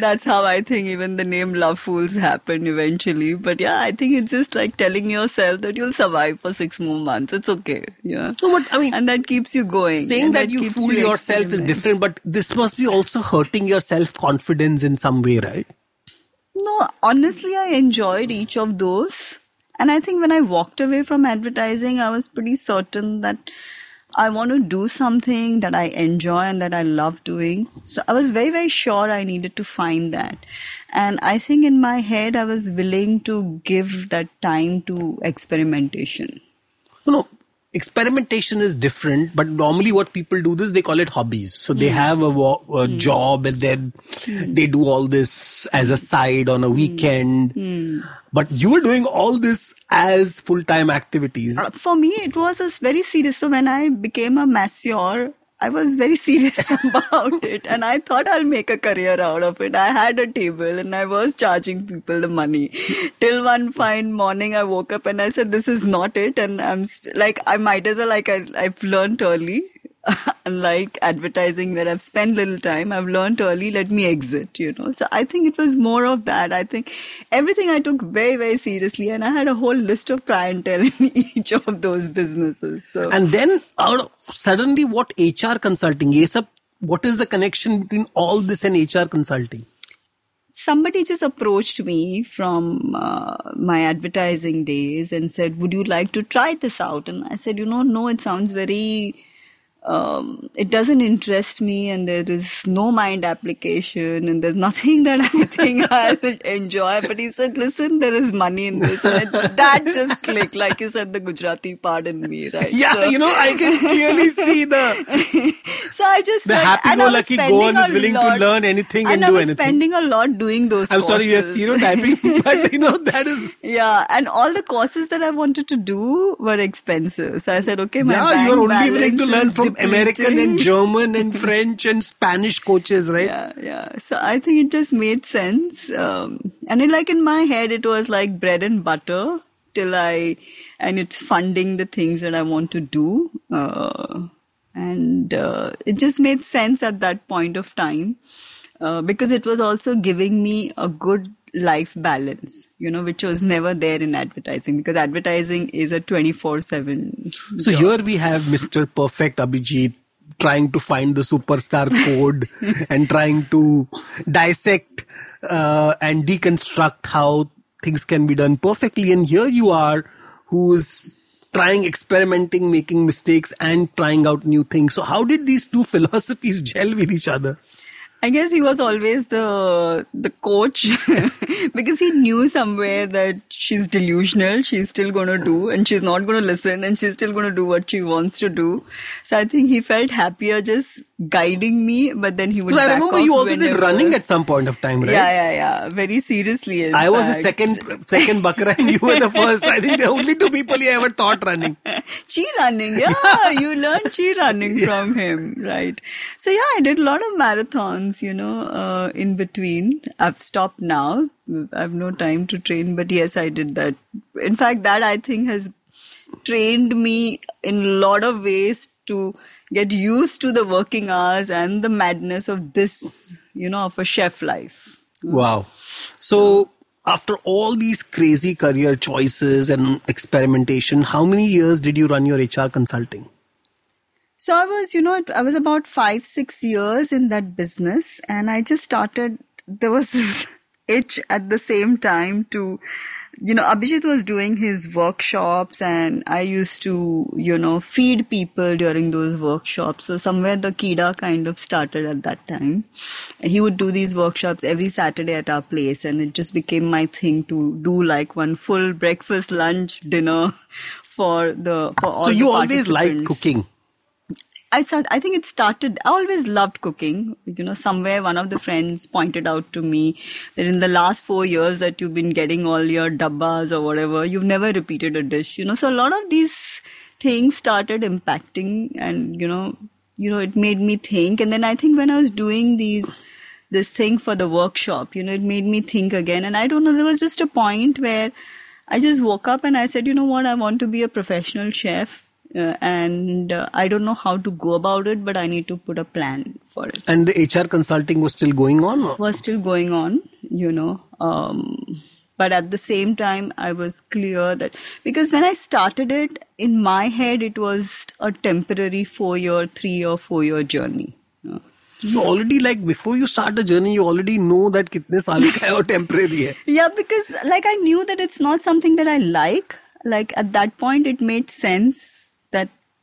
That's how I think even the name Love Fools happened eventually. But yeah, I think it's just like telling yourself that you'll survive for six more months. It's okay. Yeah. No, but I mean, And that keeps you going. saying And that you keeps fool yourself is experimenting. different, but this must be also hurting your self confidence in some way, right? No, honestly, I enjoyed each of those. And I think when I walked away from advertising, I was pretty certain that I want to do something that I enjoy and that I love doing. So I was very, very sure I needed to find that. And I think in my head, I was willing to give that time to experimentation. No. Experimentation is different, but normally what people do this, they call it hobbies. So they hmm. have a, a hmm. job and then hmm. they do all this as a side on a weekend. But you were doing all this as full-time activities. Uh, For me, it was very serious. So when I became a masseur, I was very (laughs) serious about it, and I thought I'll make a career out of it. I had a table, and I was charging people the money. Till one fine morning, I woke up and I said, "This is not it," and I'm like, I might as well like I, I've learned early. (laughs) unlike advertising where I've spent little time, I've learned early, let me exit, you know. So I think it was more of that. I think everything I took very, very seriously and I had a whole list of clientele in (laughs) each of those businesses. So And then out of, suddenly what HR consulting, ASAP, what is the connection between all this and HR consulting? somebody just approached me from uh, my advertising days and said, Would you like to try this out? And I said, You know, no, it sounds very um, it doesn't interest me, and there is no mind application, and there's nothing (laughs) that I think I would enjoy. But he said, "Listen, there is money in this," and that just clicked. Like you said, the Gujarati part in me, right? Yeah, So- you know, I can clearly see the (laughs) so I just The and was happy-go-lucky spending Goan is willing to learn anything and I do anything. spending a lot doing those. I'm sorry, you're stereotyping, (laughs) but you know, that is. Yeah, and all the courses that I wanted to do were expensive. So I said, okay, my Yeah, you're only willing to learn from American and. German and French and Spanish coaches, right? Yeah, yeah. So I think it just made sense. Um, and it, like in my head, it was like bread and butter till I, and it's funding the things that I want to do. Uh, and uh, it just made sense at that point of time uh, because it was also giving me a good life balance, you know, which was never there in advertising because advertising is a 24 7. So here we have Mr. Perfect Abhijit trying to find the superstar (laughs) code and trying to dissect uh, and deconstruct how things can be done perfectly. And here you are, who's trying, experimenting, making mistakes, and trying out new things. So how did these two (laughs) philosophies gel with each other? I guess he was always the the coach (laughs) because he knew somewhere that she's delusional. She's still going to do, and she's not going to listen, and she's still going to do what she wants to do. So I think he felt happier just guiding me, but then he would. Because I remember you also did running at some point of time, right? Yeah, yeah, yeah. Very seriously. I was a second second bakra and you were the first. I think the only two people you ever thought running. (laughs) chi running. Yeah, you learned chi running from him, right? So yeah, I did a lot of marathons, you know, uh, in between. I've stopped now. I have no time to train, but yes, I did that. In fact, that I think has trained me in a lot of ways to get used to the working hours and the madness of this, you know, of a chef life. Hmm. Wow. So after all these crazy career choices and experimentation, how many years did you run your HR consulting? So I was, you know, I was about five, six years in that business, and I just started. There was (laughs) this itch at the same time to you know, Abhijit was doing his workshops and I used to, you know, feed people during those workshops. So somewhere the Kida kind of started at that time. He would do these workshops every Saturday at our place and it just became my thing to do like one full breakfast, lunch, dinner (laughs) for the, for all So you always like cooking. I I think it started. I always loved cooking. You know, somewhere one of the friends pointed out to me that in the last four years that you've been getting all your dabbas or whatever, you've never repeated a dish. You know, so a lot of these things started impacting, and you know, you know, it made me think. And then I think when I was doing these this thing for the workshop, you know, it made me think again. And I don't know, there was just a point where I just woke up and I said, you know what, I want to be a professional chef uh, and uh, I don't know how to go about it, but I need to put a plan for it. And the HR consulting was still going on? Or? Was still going on, you know. Um, but at the same time, I was clear that because when I started it, in my head, it was a temporary four year, three or four year journey. You know? you already like before you start a journey you already know that kitne saal ka hai or temporary hai (laughs) yeah because like i knew that it's not something that i like like at that point it made sense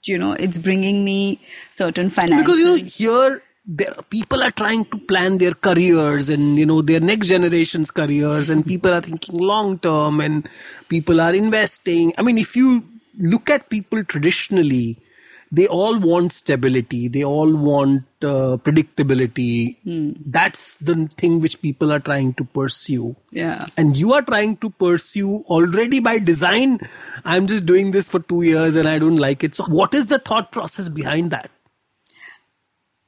you know it's bringing me certain finances. Because you know here there are, people are trying to plan their careers and you know their next generation's careers and people are thinking long term and people are investing. I mean, if you look at people traditionally, they all want stability. They all want uh, predictability. Mm. that's the thing which people are trying to pursue. Yeah. And you are trying to pursue already by design i'm just doing this for 2 years and i don't like it. So what is the thought process behind that?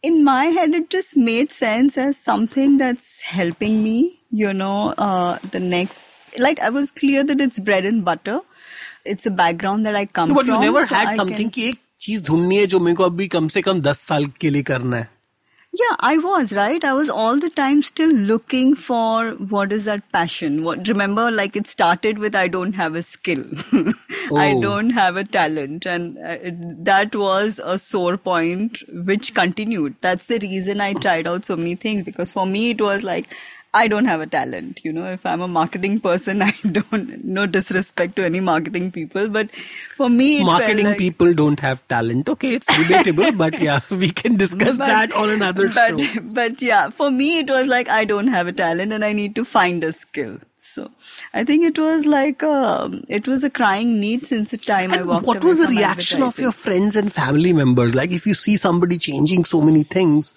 In my head it just made sense as something that's helping me you know uh, the next like i was clear that it's bread and butter. It's a background that i come but from but you never so had I something can... चीज ढूंढनी है जो मेरे को अभी कम से कम 10 साल के लिए करना है Yeah, I was, right? I was all the time still looking for what is that passion. What remember like it started with I don't have a skill. (laughs) I Oh. don't have a talent and uh, it, that was a sore point which continued. That's the reason I tried out so many things because for me it was like I don't have a talent. You know, if I'm a marketing person, (laughs) I don't, no disrespect to any marketing people, but for me, it marketing like- people don't have talent okay it's debatable but yeah we can discuss But- that on another (laughs) but, show But yeah, for me, it was like I don't have a talent and I need to find a skill. So I think it was like um, it was a crying need since the time I and walked what was the reaction of your friends and family members like if you see somebody changing so many things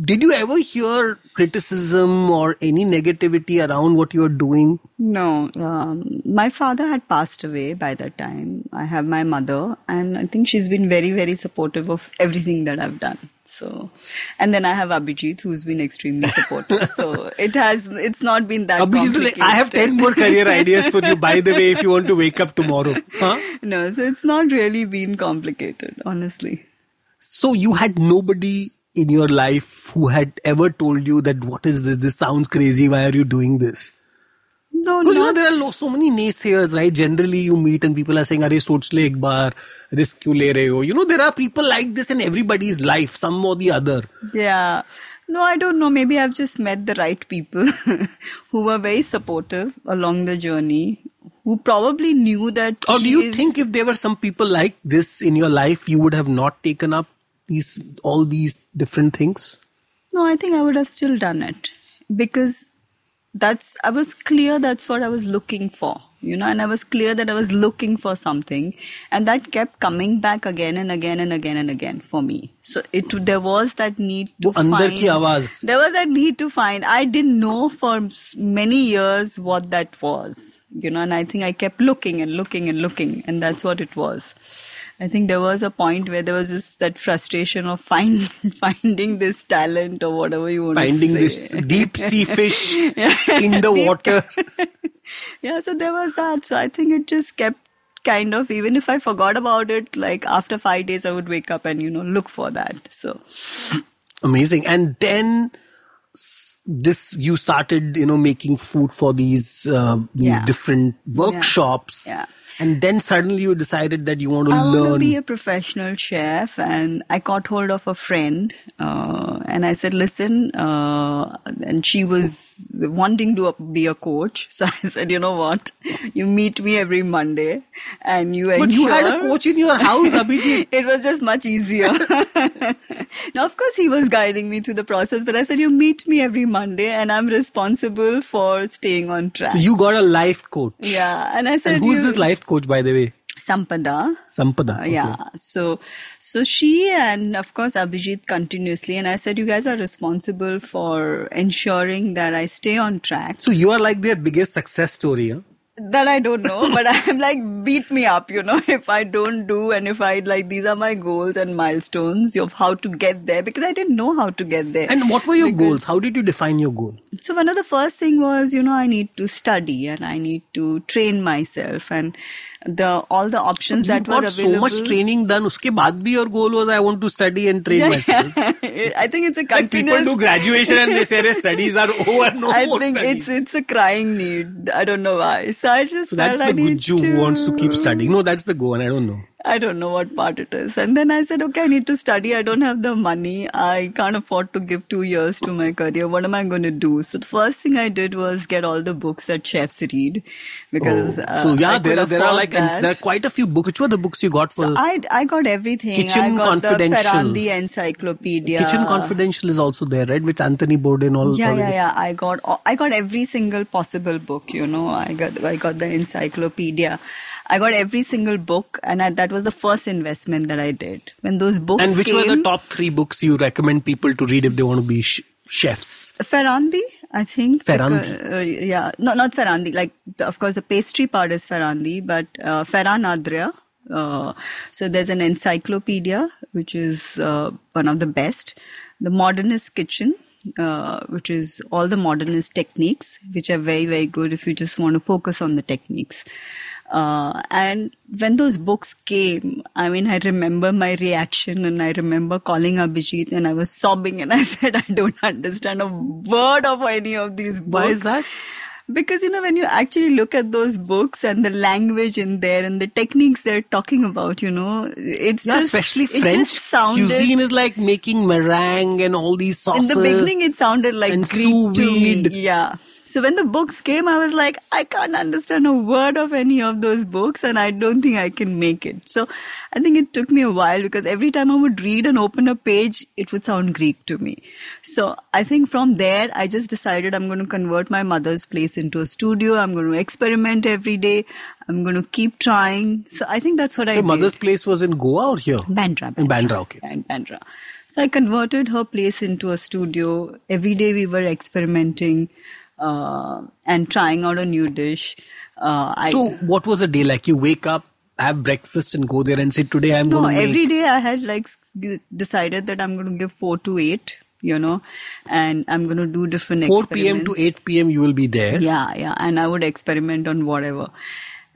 did you ever hear criticism or any negativity around what you're doing No, um, my father had passed away by that time. I have my mother, and I think she's been very, very supportive of everything that I've done. So, and then I have Abhijit, who's been extremely supportive. (laughs) so it has, it's not been that. Abhijit like, I have 10 more career ideas for you, by the way, if you want to wake up tomorrow. Huh? No, so it's not really been complicated, honestly. So you had nobody in your life who had ever told you that what is this? This sounds crazy. Why are you doing this? No, no. You know, there are so many naysayers, right? Generally, you meet and people are saying, "Are you le bar, risk you le rahe ho?" You know, there are people like this in everybody's life, some or the other. Yeah. No, I don't know. Maybe I've just met the right people (laughs) who were very supportive along the journey, who probably knew that. Or do you is... think if there were some people like this in your life, you would have not taken up these all these different things? No, I think I would have still done it because that's I was clear that's what I was looking for, you know, and I was clear that I was looking for something, and that kept coming back again and again and again and again for me. So it there was that need to find. There was that need to find. I didn't know for many years what that was, you know, and I think I kept looking and looking and looking, and that's what it was. I think there was a point where there was just that frustration of find, (laughs) finding this talent or whatever you want finding to this deep sea fish (laughs) in the water. (laughs) yeah, so there was that. So I think it just kept kind of even if I forgot about it, like after five days I would wake up and you know look for that. So Amazing. And then this you started, you know, making food for these uh, these Yeah. different workshops. Yeah. And then suddenly you decided that you want to I want to be a professional chef, and I caught hold of a friend, uh, and I said, "Listen," uh, and she was wanting to be a coach. (laughs) So I said, "You know what? You meet me every Monday, and you but you had a coach in your house, (laughs) Abhijit. it was just much easier. (laughs) now, of course, he was guiding me through the process, but I said, You meet me every Monday, and I'm responsible for staying on track. So you got a life coach. yeah, and I said, And who's this life coach, by the way? Sampada. Sampada. Okay. Yeah. So, so she and of course Abhijit continuously, and I said, you guys are responsible for ensuring that I stay on track. So you are like their biggest success story, huh? That I don't know, but (laughs) I'm like, beat me up, you know, (laughs) if I don't do and if I like, these are my goals and milestones of how to get there because I didn't know how to get there. And what were your Because- goals? How did you define your goal? So one of the first thing was, you know, I need to study and I need to train myself and the all the options you that got were so much training done. Uske baad bhi your goal was I want to study and train myself. (laughs) I think it's a Like people do graduation and they say their studies are (laughs) over. No I more think studies. it's it's a crying need. I don't know why. So I just so that's the I need Gujju to, who wants to keep studying. No, that's the go, and I don't know. I don't know what part it is. And then I said, okay, I need to study. I don't have the money. I can't afford to give two years to my career. What am I going to do? So the first thing I did was get all the books that chefs read because uh, so yeah, I there are there are like that. there are quite a few books. Which were the books you got for So I I got everything. Kitchen I got Confidential. the Ferrandi Encyclopedia. Kitchen Confidential is also there, right? With Anthony Bourdain. All Yeah, yeah, it. yeah. I got I got every single possible book. You know, I got I got the encyclopedia. I got every single book, and I, that was the first investment that I did. When those books And which came, were the top three books you recommend people to read if they want to be sh- chefs? Ferrandi, I think. Ferrandi. because- uh, yeah, no, not Ferrandi. Like, of course, the pastry part is Ferrandi, but uh, Ferran Adria. Uh, so there's an encyclopedia, which is uh, one of the best. The Modernist Kitchen, uh, which is all the modernist techniques, which are very, very good if you just want to focus on the techniques. Uh, and when those books came, I mean, I remember my reaction and I remember calling Abhijit and I was sobbing and I (laughs) said, I don't understand a word of any of these books. Why is that? Because, you know, when you actually look at those books and the language in there and the techniques they're talking about, you know, it's Yeah, just, especially it French sounded, cuisine is like making meringue and all these sauces. in the beginning it sounded like Greek to me. Yeah. So when the books came, I was like, I can't understand a word of any of those books, and I don't think I can make it. So I think it took me a while because every time I would read and open a page, it would sound Greek to me. So I think from there, I just decided I'm going to convert my mother's place into a studio. I'm going to experiment every day. I'm going to keep trying. So I think that's what I Your did. mother's place was in Goa or here? Bandra. In Bandra, okay. In Bandra. So I converted her place into a studio. Every day we were experimenting uh, and trying out a new dish. Uh, I, So what was a day like? You wake up, have breakfast and go there and say, today I'm no, going to make... every day I had like decided that I'm going to give four to eight, you know, and I'm going to do different 4 p.m. to 8 p.m. you will be there. Yeah, yeah. And I would experiment on whatever.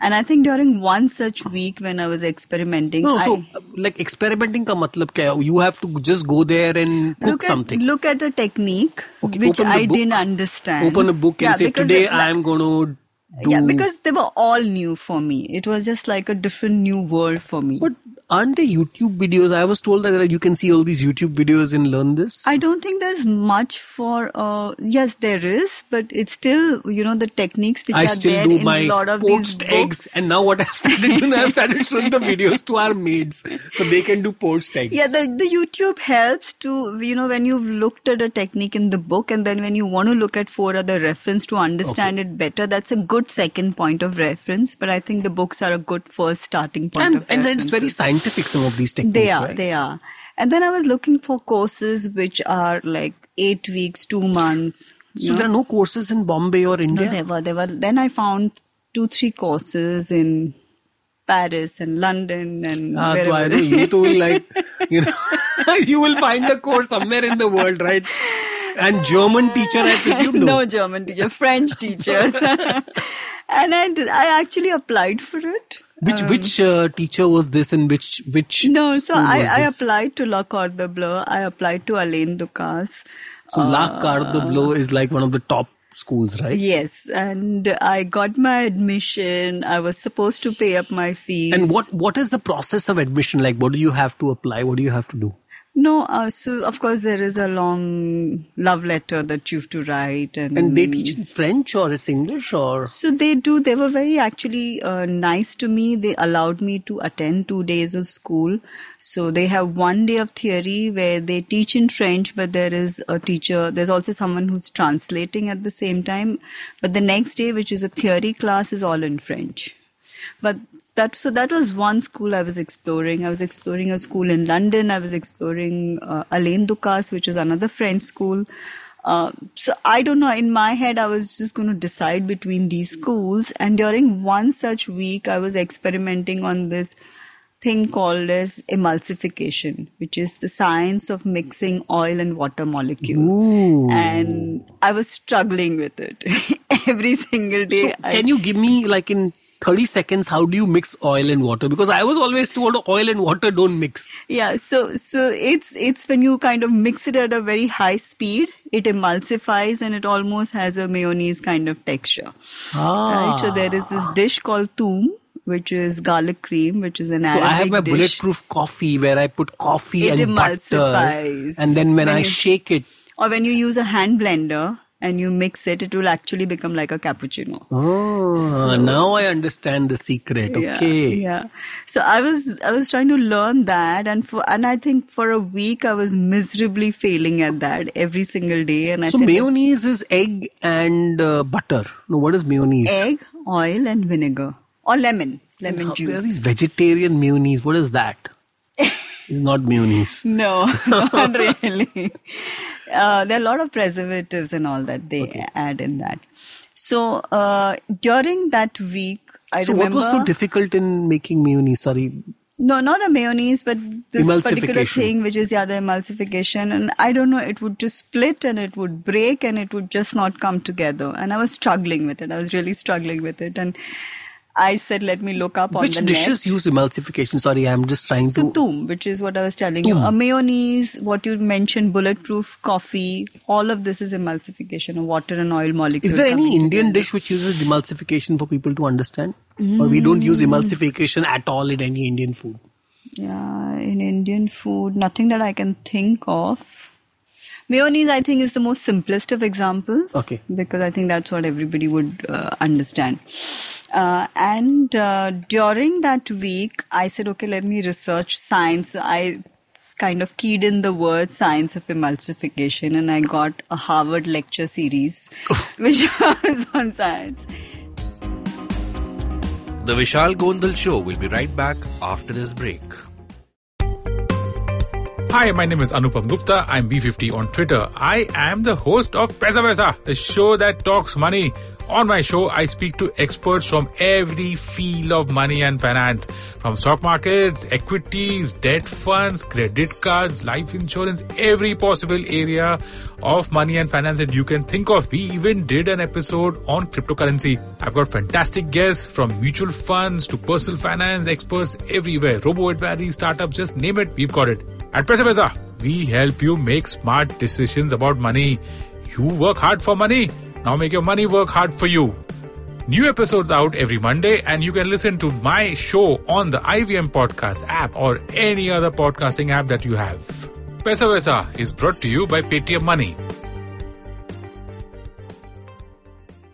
And I think during one such week when I was experimenting, No, so uh, like experimenting ka matlab kya? You have to just go there and cook look something. Look at a technique Okay, which I book. didn't understand. Open a book and Yeah, say, today it- I'm going to do... Yeah, because they were all new for me. It was just like a different new world for me. But aren't there YouTube videos? I was told that you can see all these YouTube videos and learn this. I don't think there's much for. Uh, yes, there is, but it's still you know the techniques which I are there in a lot of these eggs, books. and now what I've started doing, I've started showing the videos to our maids so they can do poached eggs. Yeah, the, the YouTube helps to, you know, when you've looked at a technique in the book and then when you want to look at four other reference to understand it better, that's a good second point of reference. But I think the books are a good first starting point. and and it's very scientific. Some of these techniques, They are, right? they are. And then I was looking for courses which are like eight weeks, two months. so know. there are no courses in Bombay or India? No, there were, there were. Then I found two, three courses in Paris and London and Ah, wherever. you (laughs) too will like, you know, (laughs) you will find the course somewhere in the world, right? And German teacher, I presume, no. (laughs) no German teacher, French teachers. and I, did, I actually applied for it. Which which uh, teacher was this, and which which? No, so I, I applied to La Cordon Bleu. I applied to Alain Ducasse. So La Carte Bleu is like one of the top schools, right? Yes, and I got my admission. I was supposed to pay up my fees. And what what is the process of admission like? What do you have to apply? What do you have to do? No, uh, so of course there is a long love letter that you have to write, and And they teach in French or it's English or So they do. They were very actually uh, nice to me. They allowed me to attend two days of school. So they have one day of theory where they teach in French, but there is a teacher. There's also someone who's translating at the same time. But the next day, which is a theory class, is all in French. But that so that was one school I was exploring. I was exploring a school in London. I was exploring uh, Alain Ducasse, which is another French school. Uh, so I don't know. In my head, I was just going to decide between these schools. And during one such week, I was experimenting on this thing called as emulsification, which is the science of mixing oil and water molecule. And I was struggling with it (laughs) every single day. So I- can you give me like in 30 seconds how do you mix oil and water? Because I was always told oil and water don't mix. Yeah, so so it's it's when you kind of mix it at a very high speed, it emulsifies and it almost has a mayonnaise kind of texture. Ah. Right. So there is this dish called toom, which is garlic cream, which is an So I have my dish. bulletproof coffee where I put coffee It and butter, and then when, When I you- shake it, Or when you use a hand blender and you mix it, it will actually become like a cappuccino. oh, now I understand the secret. Okay. Yeah, yeah. So I was I was trying to learn that, and for and I think for a week I was miserably failing at that every single day. And I So said, mayonnaise is egg and uh, butter. No, what is mayonnaise? egg, oil, and vinegar or lemon, lemon How- juice. vegetarian mayonnaise. What is that? (laughs) it's not mayonnaise. No, (laughs) not (laughs) really. Uh, there are a lot of preservatives and all that they add in that. So uh, during that week, I So what was so difficult in making mayonnaise? Sorry. No, not a mayonnaise, but this particular thing, which is yeah, the emulsification. And I don't know, it would just split and it would break and it would just not come together. And I was struggling with it. I was really struggling with it. And I said, let me look up on Which the dishes net. use emulsification? Sorry, I'm just trying So to. toom, which is what I was telling you, a mayonnaise, what you mentioned, bulletproof coffee, all of this is emulsification, of water and oil molecule. Is there any Indian together. dish which uses emulsification for people to understand? Or we don't Mm. use emulsification at all in any Indian food? Yeah, in Indian food, nothing that I can think of. Mayonnaise, I think, is the most simplest of examples. Okay. Because I think that's what everybody would uh, understand. Uh, and uh, during that week, I said, okay, let me research science. I kind of keyed in the word science of emulsification and I got a Harvard lecture series, (laughs) which was on science. The Vishal Gondal Show will be right back after this break. Hi, my name is Anupam Gupta. I'm B50 on Twitter. I am the host of Paisa Vaisa, the show that talks money. On my show, I speak to experts from every field of money and finance, from stock markets, equities, debt funds, credit cards, life insurance, every possible area of money and finance that you can think of. We even did an episode on cryptocurrency. I've got fantastic guests from mutual funds to personal finance experts everywhere. Robo advisory, startups, just name it, we've got it. At Pesa we help you make smart decisions about money. You work hard for money. Now make your money work hard for you. New episodes out every Monday, and you can listen to my show on the IVM Podcast app or any other podcasting app that you have. Paisa Vaisa is brought to you by Paytm Money.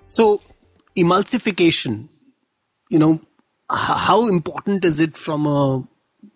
So, emulsification, you know, how important is it from a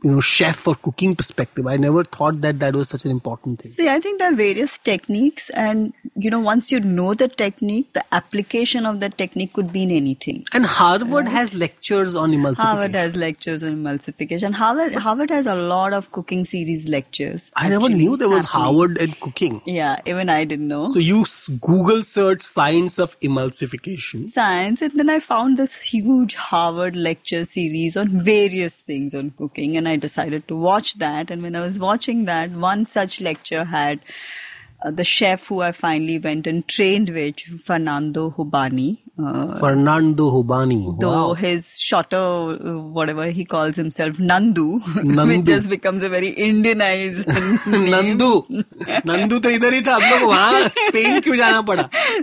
you know chef or cooking perspective? I never thought that that was such an important thing. See, I think there are various techniques, and you know, once you know the technique, the application of that technique could be in anything. And Harvard has lectures on emulsification. Harvard has lectures on emulsification. Harvard, Harvard has a lot of cooking series lectures. I never knew there was happening. Harvard and cooking. Yeah, even I didn't know. So you Google search science of emulsification. science and then i found this huge harvard lecture series on various things on cooking and i decided to watch that. And when i was watching that one such lecture had uh, the chef who i finally went and trained with fernando Jubany uh, Fernando Jubany. Though wow. his shorter, uh, whatever he calls himself, Nandu, (laughs) Nandu. which just becomes a very Indianized (laughs) Nandu. Nandu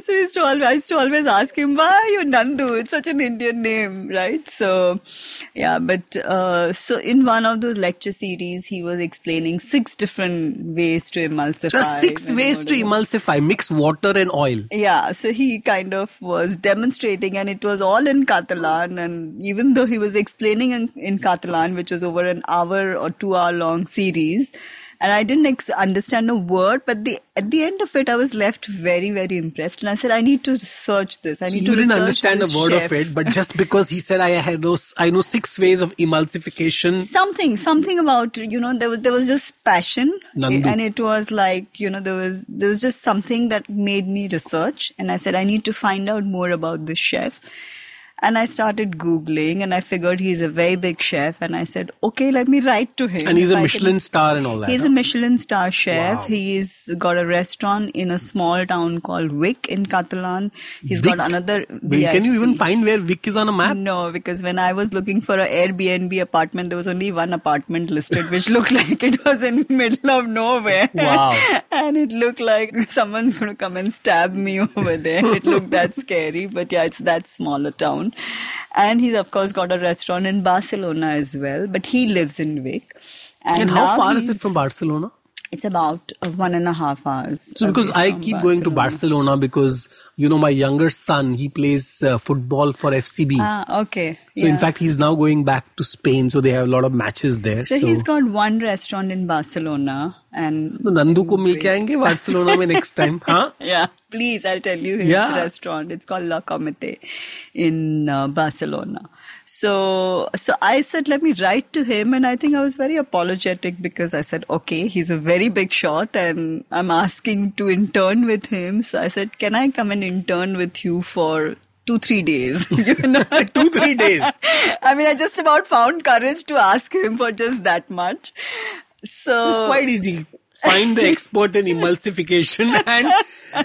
So he used to always, I used to always ask him why you Nandu? It's such an Indian name, right? So yeah, but uh, so in one of those lecture series, he was explaining six different ways to emulsify. Just six ways to emulsify: mix water and oil. Yeah, so he kind of was demonstrating and it was all in Catalan. And even though he was explaining in, in Catalan, which was over an hour or two hour long series, and I didn't ex- understand a word, but the at the end of it, I was left very, very impressed. And I said, I need to research this. I So need you to didn't understand a word chef. of it, but just because he said I had those, I know six ways of emulsification. (laughs) something something about you know there was there was just passion Nandu. and it was like you know there was there was just something that made me research and i said i need to find out more about this chef and i started googling and i figured he's a very big chef and i said okay let me write to him And he's a I Michelin can- star and all that. He's huh? a Michelin star chef. Wow. He's got a restaurant in a small town called Vic in Catalan. He's Vic? got another. Wait, Can you even find where Vic is on a map? No, because when I was looking for an Airbnb apartment, there was only one apartment listed, which looked (laughs) like it was in middle of nowhere. Wow. (laughs) and it looked like someone's going to come and stab me (laughs) over there. It looked that scary, but yeah, it's that smaller town. And he's of course got a restaurant in Barcelona as well, but he lives in Vic. And now how far is it from Barcelona? it's about uh, one and a half hours. So, because I keep Barcelona. going to Barcelona because you know my younger son he plays uh, football for FCB. Ah, okay. So yeah. in fact, he's now going back to Spain, so they have a lot of matches there. So, so. he's got one restaurant in Barcelona, and so Nandu ko mil Barcelona mein next time, (laughs) huh? yeah, please, I'll tell you his yeah. restaurant. It's called La Comete in uh, Barcelona. So, so I said, let me write to him, and I think I was very apologetic because I said, okay, he's a very big shot, and I'm asking to intern with him. So I said, can I come and intern with you for two, three days? (laughs) you know, (laughs) Two, three days. (laughs) I mean, I just about found courage to ask him for just that much. So It's quite easy. Find the (laughs) expert in emulsification (laughs) and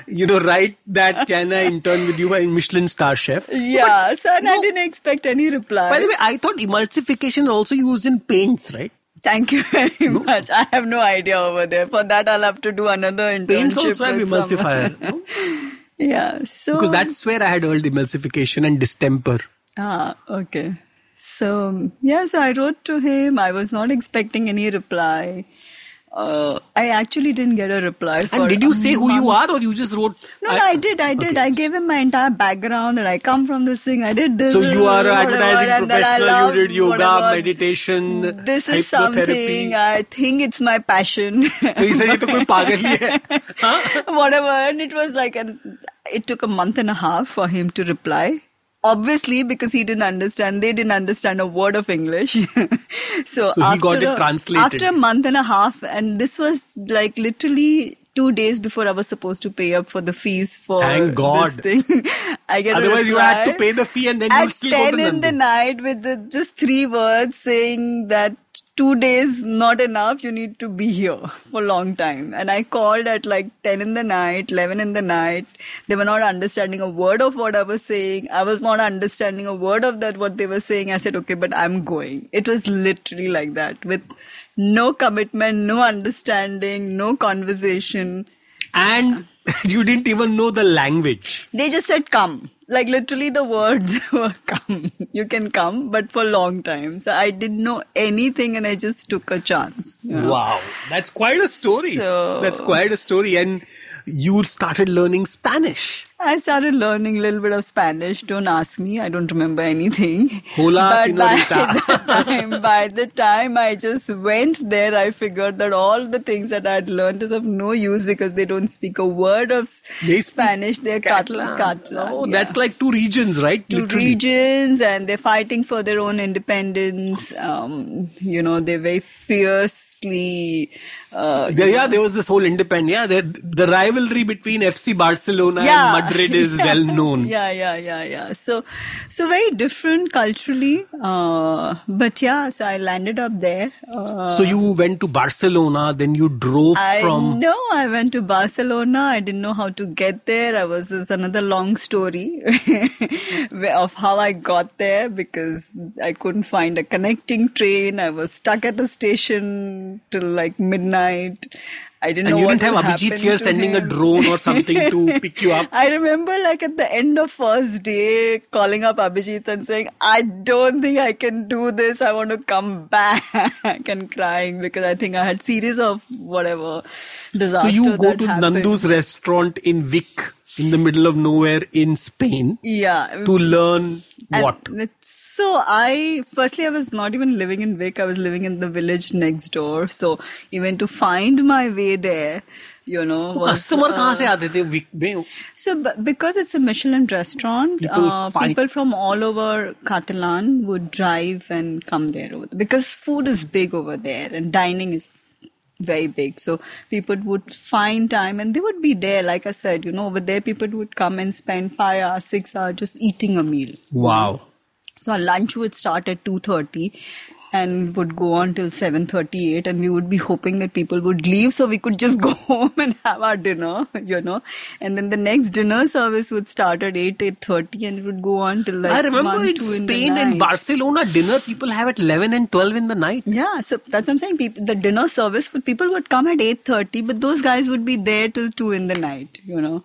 you know write that can I intern with you in Michelin star chef. yeah, and I didn't expect any reply. By the way, I thought emulsification also used in paints, right? Thank you very much. I have no idea over there. For that, I'll have to do another internship. Paints also have emulsifier. no? (laughs) Yeah. So Because that's where I had heard emulsification and distemper. ah okay. So yes, I wrote to him. I was not expecting any reply. Uh, I actually didn't get a reply. and did you say who month. you are, or you just wrote? No, I, no, I did, I did. Okay. I gave him my entire background that I come from this thing. I did this. So you are an advertising professional. You did yoga, whatever. meditation. This is something I think it's my passion. (laughs) whatever, and it was like, an, it took a month and a half for him to reply obviously because he didn't understand they didn't understand a word of english (laughs) so, So he after got it a- translated. after a month and a half and this was like literally two days before i was supposed to pay up for the fees for Thank God. this thing. (laughs) I get Otherwise you had to pay the fee and then at you'd still go 10 to in the night with the, just three words saying that two days not enough you need to be here for a long time. And i called at like 10 in the night 11 in the night. They were not understanding a word of what i was saying. I was not understanding a word of that what they were saying. I said okay but i'm going. It was literally like that with no commitment no understanding no conversation And (laughs) you didn't even know the language. they just said come. Like literally the words (laughs) were come. You can come, but for a long time. So I didn't know anything and I just took a chance. you know. Wow, that's quite a story. So- That's quite a story. And you started learning Spanish. I started learning a little bit of Spanish. Don't ask me. I don't remember anything. Hola, but by the, time, by the time I just went there, I figured that all the things that I'd learned is of no use because they don't speak a word of They Spanish. They're Catalan. Catalan Oh, yeah. that's like two regions, right? two Literally. regions and they're fighting for their own independence. Um, you know, they're very fiercely. Uh, Yeah, yeah, there was this whole independent. Yeah, the, the rivalry between FC Barcelona Yeah. and Madrid is (laughs) well known. (laughs) Yeah, yeah, yeah, yeah. So, so very different culturally. Uh, but yeah, so I landed up there. Uh, So you went to Barcelona, then you drove I from. No, I went to Barcelona. I didn't know how to get there. I was it's another long story (laughs) of how I got there because I couldn't find a connecting train. I was stuck at a station till like midnight. I didn't And know you didn't have Abhijit here sending a drone or something to (laughs) pick you up. I remember like at the end of first day calling up Abhijit and saying, I don't think I can do this. I want to come back (laughs) and crying because I think I had series of whatever disaster. So you go to happened. Nandu's restaurant in Vic, in the middle of nowhere in Spain, Yeah. to learn what? it's- So I firstly I was not even living in Vic. I was living in the village next door. So even to find my way there, you know, was, customer uh, कहाँ से आते थे Wick में So, b- because it's a Michelin restaurant, People uh, find- people from all over Catalan would drive and come there over because food is big over there and dining is very big. So people would find time and they would be there. Like I said, you know, over there people would come and spend five hours, six hours just eating a meal. Wow. So our lunch would start at 2.30 and would go on till 7.38 and we would be hoping that people would leave so we could just (laughs) go home and have our dinner, you know. And then the next dinner service would start at 8, 8.30 and it would go on till like I remember 1, in 2 in the Spain and. Barcelona, dinner people have at 11 and 12 in the night. Yeah, so that's what I'm saying. People, the dinner service, would- people would come at 8.30, but those guys would be there till 2 in the night, you know.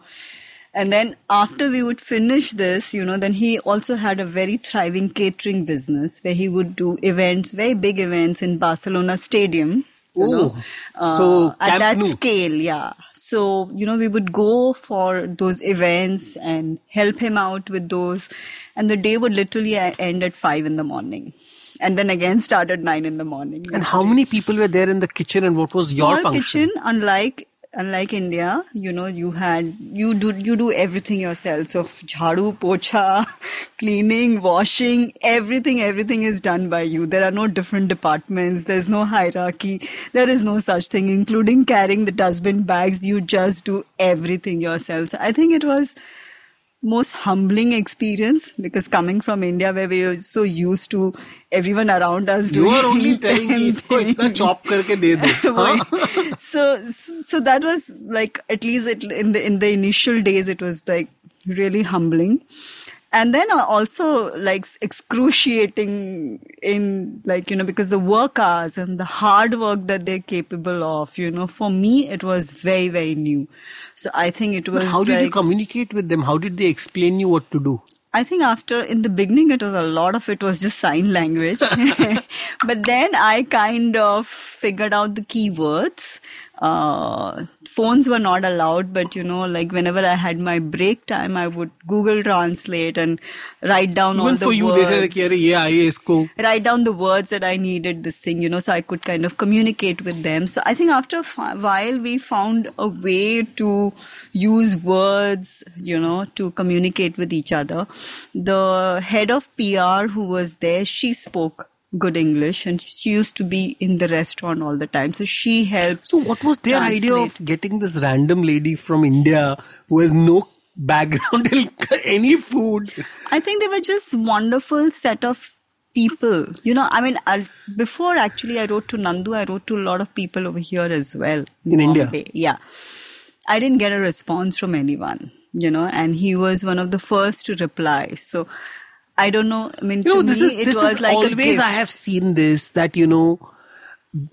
And then after we would finish this, you know, then he also had a very thriving catering business where he would do events, very big events in Barcelona Stadium. You Oh, know, uh, so at that Nou. scale, yeah. So, you know, we would go for those events and help him out with those. And the day would literally end at 5 in the morning. And then again start at 9 in the morning. And how day many people were there in the kitchen and what was your small function? kitchen unlike unlike india you know you had you do you do everything yourself. So jhadu pocha (laughs) cleaning washing everything everything is done by you. There are no different departments. There's no hierarchy. There is no such thing including carrying the dustbin bags. You just do everything yourself. So i think it was most humbling experience because coming from India where we are so used to everyone around us doing You are only (laughs) telling me isko chop karke de do. so so that was like at least it, in the in the initial days it was like really humbling and then also like excruciating in like you know because the work hours and the hard work that they're capable of you know for me it was very very new so i think it was But how did you communicate with them? How did they explain you what to do? I think after in the beginning it was a lot of it was just sign language, (laughs) but then I kind of figured out the keywords. Uh, phones were not allowed but you know like whenever i had my break time i would google translate and write down Even all the for you they said like, yeah, write down the words that i needed this thing you know so i could kind of communicate with them. So i think after a while we found a way to use words you know to communicate with each other. The head of pr who was there she spoke good English and she used to be in the restaurant all the time. So she helped. So what was their idea of getting this random lady from India who has no background (laughs) in any food? I think they were just wonderful set of people. You know, I mean, i before actually I wrote to Nandu, I wrote to a lot of people over here as well. In India? Yeah. I didn't get a response from anyone, you know, and he was one of the first to reply. So I don't know. I mean, You know, this me, is this is like always. I have seen this that you know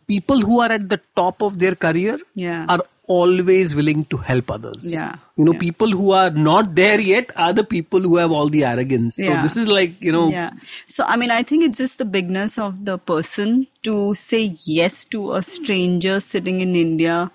people who are at the top of their career Yeah. are always willing to help others. Yeah, You know, yeah. people who are not there yet are the people who have all the arrogance. So this is like, you know, Yeah. So, I mean, I think it's just the bigness of the person to say yes to a stranger sitting in India,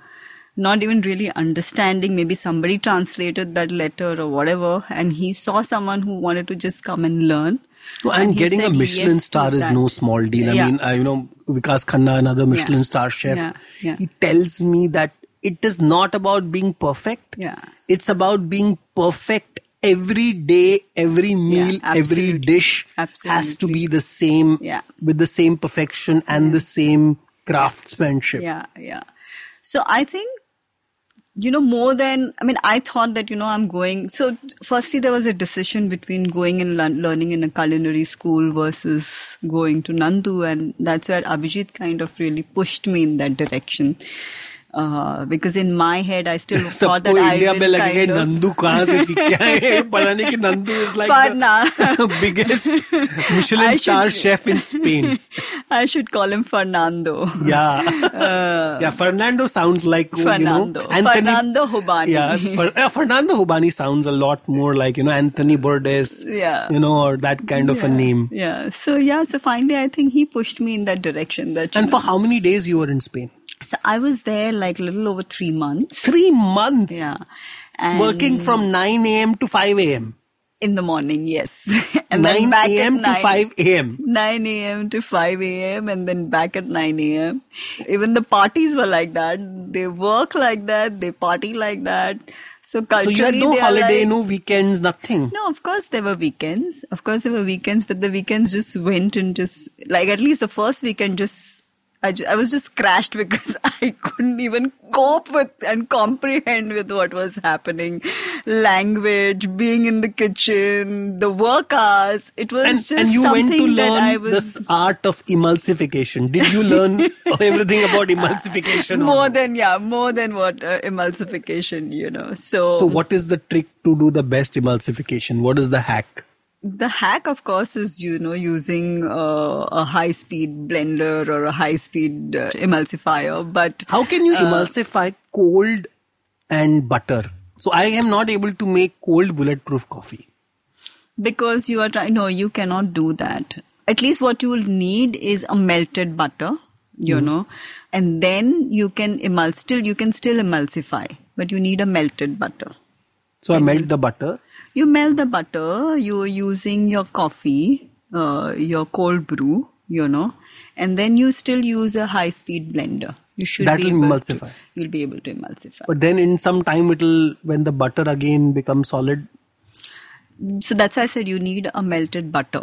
not even really understanding. Maybe somebody translated that letter or whatever, and he saw someone who wanted to just come and learn. So, and, he getting a Michelin yes star is that. no small deal. I Yeah. mean, uh, you know, Vikas Khanna, another Michelin star chef, Yeah. Yeah. he tells me that it is not about being perfect. Yeah. It's about being perfect every day, every meal, every absolutely. dish has to be the same Yeah. with the same perfection and the same craftsmanship. Yeah, yeah. So I think you know, more than, I mean, I thought that, you know, I'm going. So, firstly, there was a decision between going and learn, learning in a culinary school versus going to Nandu. And that's where Abhijit kind of really pushed me in that direction. Uh, because in my head I still (laughs) thought that I India will kind लगेगा Nandu. कहाँ से सीख के आए पता नहीं कि Nandu is like the (laughs) biggest (laughs) Michelin star chef in Spain. I should call him Fernando. Yeah, uh, yeah. Fernando sounds like Fernando. You know, Anthony, Fernando Jubany. Yeah, uh, Fernando Jubany sounds a lot more like you know Anthony Burgess. Yeah, you know, or that kind of a name. Yeah. So yeah. So finally, I think he pushed me in that direction. That and for how many days you were in Spain? So I was there like a little over three months. Three months. Yeah. And Working from 9 a.m. to 5 a.m. in the morning, yes. (laughs) and then 9 back at a.m. to 5 a.m. 9 a.m. to 5 a.m. and then back at 9 a.m. Even the parties were like that. They work like that. They party like that. So So culturally, you had no holiday, like- no weekends, nothing. No, of course there were weekends. Of course there were weekends, but the weekends just went and just like at least the first weekend just I, ju- I was just crashed (laughs) because I couldn't even cope with and comprehend with what was happening. Language, being in the kitchen, the work hours. It was And, just and you went to something that I learn was this art of emulsification. Did you learn (laughs) (laughs) everything about emulsification? more than yeah, more than what uh, emulsification, you know. So So, what is the trick to do the best emulsification? What is the hack? The hack of course is you know using uh, a high speed blender or a high speed uh, emulsifier but How can you uh, emulsify cold and butter? So, I am not able to make cold bulletproof coffee. because you are trying no you cannot do that at least what you will need is a melted butter you Mm-hmm. know and then you can emul still you can still emulsify but you need a melted butter So, I melt the butter. You melt the butter you're using your coffee uh, your cold brew you know and then you still use a high speed blender you should That will able to- emulsify. you'll be able to emulsify But then, in some time, it'll when the butter again becomes solid. so that's why i said you need a melted butter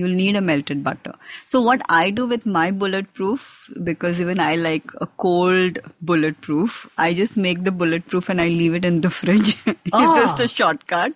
you'll need a melted butter so what i do with my bulletproof because even i like a cold bulletproof i just make the bulletproof and i leave it in the (laughs) fridge it's Ah. just a shortcut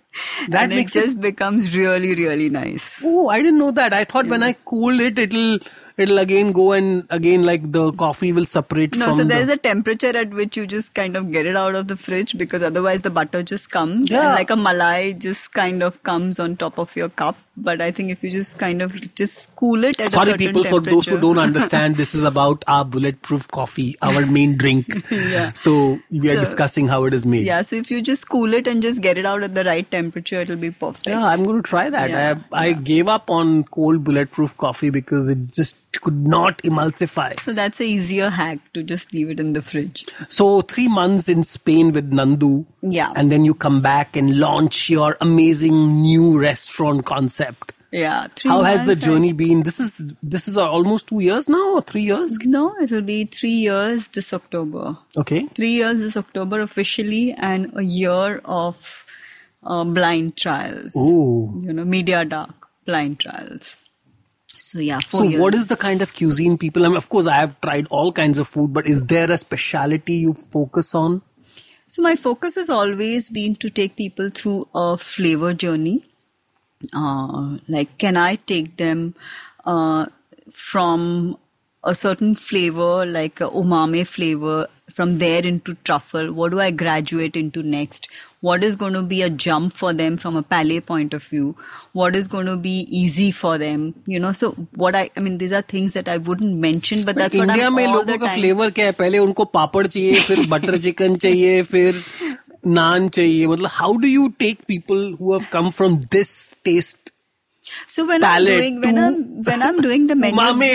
That and it makes it- just becomes really really nice Oh, I didn't know that. I thought when I cool it, it'll it'll again go and again like the coffee will separate No, so the. there's a temperature at which you just kind of get it out of the fridge because otherwise the butter just comes Yeah. and like a malai just kind of comes on top of your cup. But I think if you just kind of just cool it at a Sorry, people, for those who don't (laughs) understand, this is about our bulletproof coffee, our main drink. (laughs) Yeah. So we are So- discussing how it is made. Yeah, so if you just cool it and just get it out at the right temperature, it'll be perfect. Yeah, I'm going to try that. Yeah, I, I gave up on cold bulletproof coffee because it just could not emulsify. So that's a easier hack to just leave it in the fridge. So three months in Spain with Nandu. Yeah. And then you come back and launch your amazing new restaurant concept. Yeah. Three How has the journey been? This is this is almost two years now or three years? No, it'll be three years this October. Okay. three years this October officially, and a year of uh, blind trials. Ooh. You know, media dark blind trials. So yeah, So years. what is the kind of cuisine people? I mean, of course, I have tried all kinds of food, but is there a speciality you focus on? So my focus has always been to take people through a flavor journey. Uh, like, can I take them uh, from a certain flavor, like a umami flavor, from there into truffle? What do I graduate into next? What is going to be a jump for them from a palate point of view? What is going to be easy for them? You know, so what I, I mean, these are things that I wouldn't mention, but that's what India I'm में all लोगों the का time. Flavour क्या है पहले उनको पापड़ चाहिए फिर butter chicken चाहिए (laughs) फिर नान चाहिए? मतलब how do you take people who have come from this test so when I am doing when I am doing the menu मामे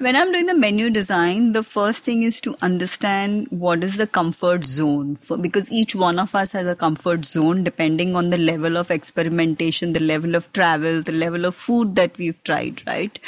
when I'm doing the menu design, the first thing is to understand what is the comfort zone for because each one of us has a comfort zone depending on the level of experimentation, the level of travel, the level of food that we've tried, right?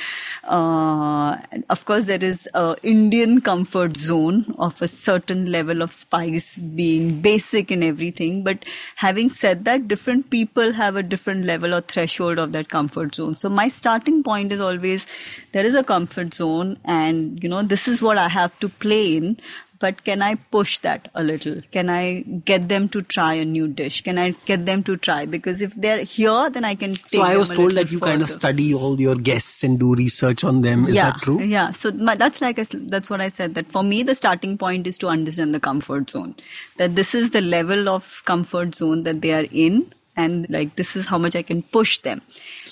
Uh, of course, there is a Indian comfort zone of a certain level of spice being basic in everything. But having said that, different people have a different level or threshold of that comfort zone. So my starting point is always there is a comfort zone, and you know this is what I have to play in. but can I push that a little? Can I get them to try a new dish? Can I get them to try? Because if they're here, then I can take So I was a told that you kind of study all your guests and do research on them. Is yeah, that true? Yeah. So my, that's like s that's what I said. That for me, the starting point is to understand the comfort zone. That this is the level of comfort zone that they are in, and like this is how much I can push them.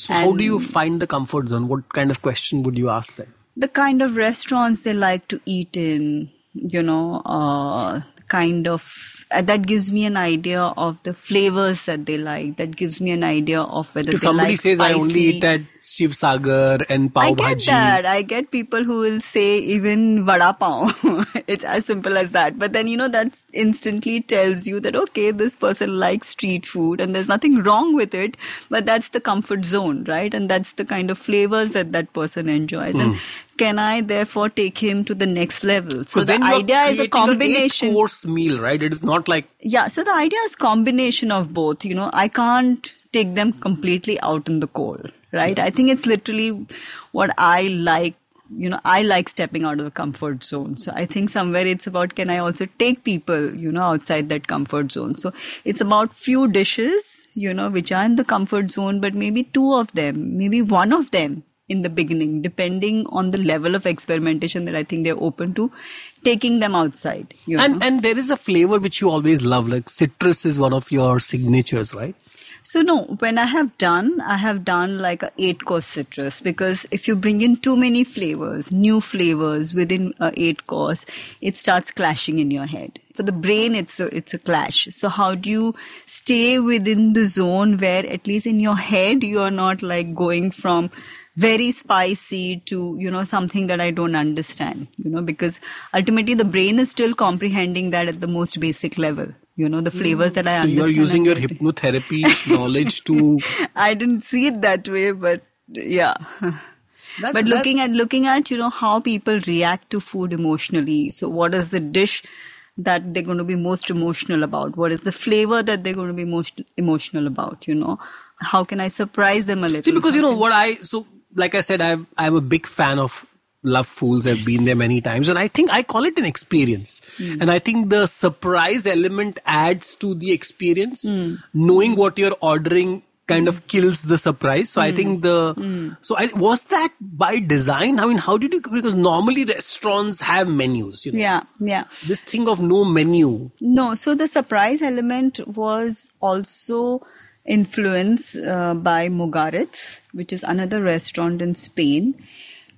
So how do you find the comfort zone? What kind of question would you ask them? The kind of restaurants they like to eat in? You know, uh, kind of uh, that gives me an idea of the flavors that they like. That gives me an idea of whether If they somebody like says I only spicy. eat at Shiv Sagar and Pav I get Bhaji. that. I get people who will say even vada pav. (laughs) it's as simple as that. But then, you know, that instantly tells you that, okay, this person likes street food and there's nothing wrong with it, but that's the comfort zone, right? And that's the kind of flavors that that person enjoys. And can I therefore take him to the next level? So the Hmm. idea is a combination. eight course meal, right? It is not like Yeah, so the idea is combination of both. You know, I can't take them completely out in the cold, right? I think it's literally what I like. You know, I like stepping out of the comfort zone. So I think somewhere it's about can I also take people, you know, outside that comfort zone. So it's about few dishes, you know, which are in the comfort zone, but maybe two of them, maybe one of them in the beginning, depending on the level of experimentation that I think they're open to, taking them outside. You know? and and there is a flavor which you always love. Like citrus is one of your signatures, right? So no, when I have done, I have done like a eight course citrus because if you bring in too many flavors, new flavors within eight course, it starts clashing in your head. For the brain, it's a, it's a clash. So how do you stay within the zone where at least in your head, you are not like going from very spicy to, you know, something that I don't understand, you know, because ultimately the brain is still comprehending that at the most basic level. You know, the flavors that I So understand. you're using your hypnotherapy (laughs) knowledge to (laughs) I didn't see it that way, but yeah. (laughs) but looking at looking at you know how people react to food emotionally. So what is the dish that they're going to be most emotional about? What is the flavor that they're going to be most emotional about? You know, how can I surprise them a little? See, because you know can- what I so like I said, I've I'm a big fan of Love Fools. I've been there many times, and I think I call it an experience. Hmm. And I think the surprise element adds to the experience. Knowing what you're ordering kind of kills the surprise. So I hmm. think the hmm. so I was that by design. I mean, how did you because normally restaurants have menus. You know, Yeah, yeah. this thing of no menu. No, so the surprise element was also influenced uh, by Mugaritz, which is another restaurant in Spain,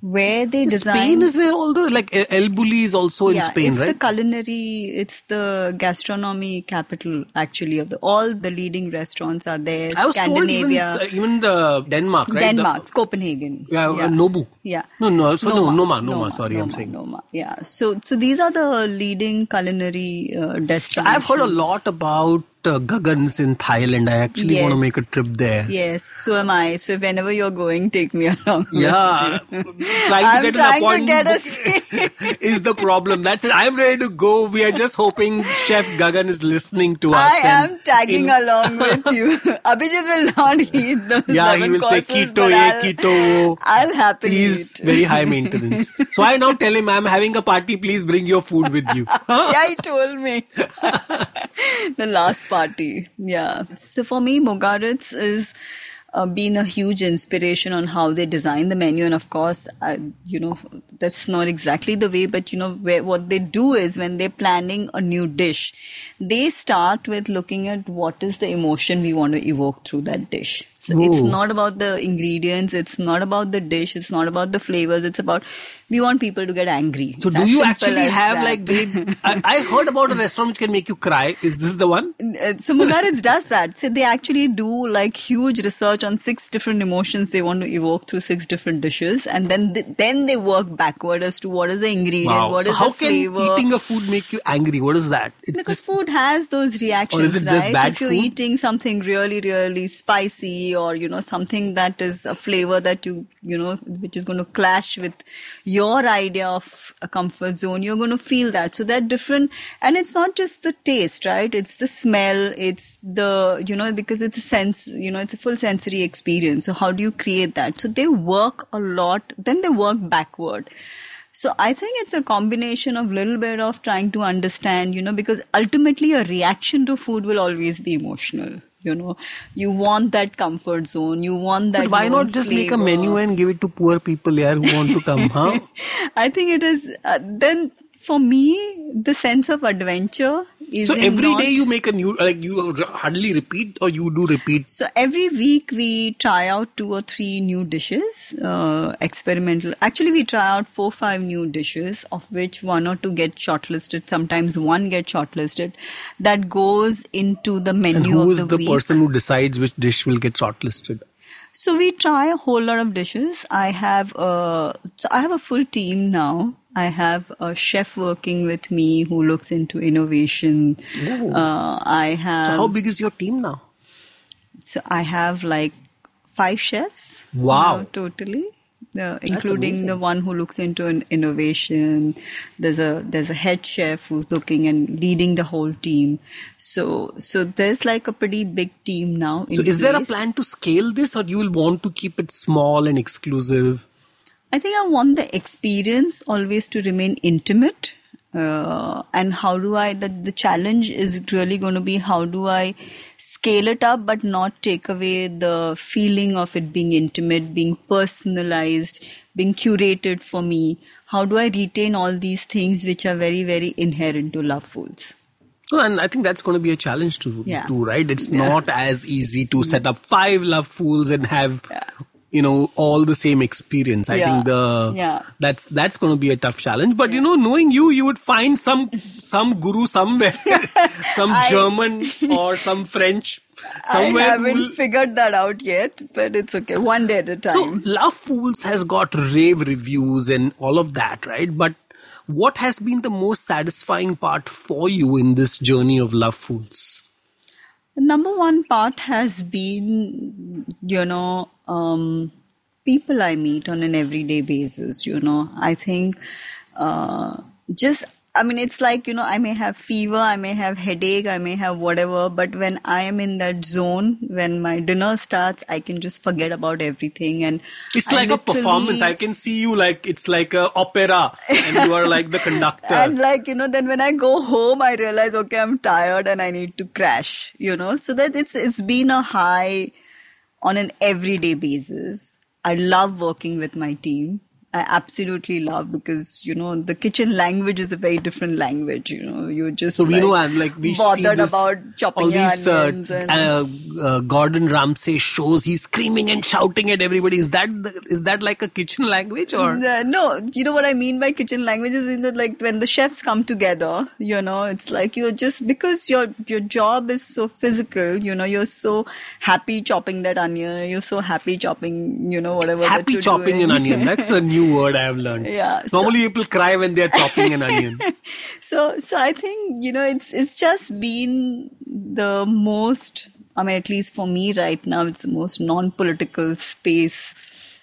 where they designed. Spain is where all the like El Bulli is also in Spain, it's right? It's the culinary, it's the gastronomy capital actually of the all the leading restaurants are there. I was told even Scandinavia, even the Denmark, right? The- Denmark, Copenhagen. Yeah, uh, Nobu. Yeah. No, no, so no, Noma, Noma, sorry, I'm Noma, saying. Noma. Yeah. So, so these are the leading culinary uh, destinations. I've heard a lot about uh, Gaggan's in Thailand. I actually want to make a trip there. Yes, so am I. So whenever you're going, take me (laughs) along. Yeah, trying I'm to get trying an to get appointment is the problem. That's it. I'm ready to go. We are just hoping Chef Gaggan is listening to us. I am tagging in- along (laughs) with you. Abhijit will not eat the Yeah, he 11 will say keto, ye I'll- keto. I'll happily He's eat. very high (laughs) maintenance. So I now tell him I'm having a party. Please bring your food with you. yeah, he told me. the last party. Yeah. So for me, Mugaritz is uh, been a huge inspiration on how they design the menu. And of course, I, you know, that's not exactly the way, but you know, where, what they do is when they're planning a new dish, they start with looking at what is the emotion we want to evoke through that dish. So it's not about the ingredients, it's not about the dish, it's not about the flavors, it's about we want people to get angry. So It's do you actually have that. like they, (laughs) I, I heard about a restaurant which can make you cry. Is this the one? Uh, so Mugaritz (laughs) does that. So they actually do like huge research on six different emotions they want to evoke through six different dishes, and then they, then they work backward as to what is the ingredient, what so is how the can eating a food make you angry? What is that? It's because just food has those reactions, Or is it just right? bad if you're food? eating something really, really spicy, or you know something that is a flavor that you you know which is going to clash with your idea of a comfort zone, you're going to feel that. So they're different, and it's not just the taste, right? It's the smell, it's the you know because it's a sense, you know, it's a full sensory experience. So how do you create that? So they work a lot. Then they work backward So I think it's a combination of little bit of trying to understand, you know, because ultimately a reaction to food will always be emotional. You know, you want that comfort zone. You want that. But why not just make a menu and give it to poor people here who want to come, huh? (laughs) I think it is. Uh, then for me, the sense of adventure is. So every not- day you make a new, like you hardly repeat or you do repeat. So every week we try out two or three new dishes, uh, experimental. Actually, we try out four, five new dishes, of which one or two get shortlisted. Sometimes one gets shortlisted. That goes into the And menu who of is the, the person who decides which dish will get shortlisted? So we try a whole lot of dishes. I have a, so I have a full team now. I have a chef working with me who looks into innovation. Uh, I have. So how big is your team now? So I have like five chefs. Wow. now, totally. Uh, including the one who looks into an innovation. There's a there's a head chef who's looking and leading the whole team. So so there's like a pretty big team now. So is there a plan to scale this or you will want to keep it small and exclusive? I think I want the experience always to remain intimate. Uh, and how do I, the, the challenge is really going to be how do I scale it up but not take away the feeling of it being intimate, being personalized, being curated for me? How do I retain all these things which are very, very inherent to Love Fools? So, and I think that's going to be a challenge to Yeah. do, right? It's Yeah. not as easy to set up five love fools and have, Yeah. You know, all the same experience. I Yeah. think the Yeah. that's that's going to be a tough challenge. But you know, knowing you, you would find some (laughs) some guru somewhere, (laughs) some I- German (laughs) or some French somewhere. I haven't will- figured that out yet, but it's okay. One day at a time So. Love Fools has got rave reviews and all of that, right? But what has been the most satisfying part for you in this journey of Love Fools? The number one part has been, you know, um, people I meet on an everyday basis. You know, I think uh, just, I mean, it's like, you know, I may have fever, I may have headache, I may have whatever, but when I am in that zone, when my dinner starts, I can just forget about everything. And It's I like a performance. I can see you like it's like a opera, and you are like the (laughs) conductor. And like, you know, then when I go home, I realize, okay, I'm tired and I need to crash, you know, so that it's, it's been a high on an everyday basis. I love working with my team. I absolutely love because, you know, the kitchen language is a very different language, you know, you're just so we like, know, and like we bothered this, about chopping all these uh, onions and uh, uh, Gordon Ramsay shows. He's screaming and shouting at everybody. Is that is that like a kitchen language or? Uh, no, you know what I mean by kitchen language is that like when the chefs come together, you know, it's like you're just because your your job is so physical, you know, you're so happy chopping that onion, you're so happy chopping, you know, whatever. Happy chopping doing. an onion. That's a (laughs) new word I have learned. Yeah, so- Normally people cry when they are chopping an onion. (laughs) so so I think you know it's it's just been the most. I mean, at least for me right now, it's the most non-political space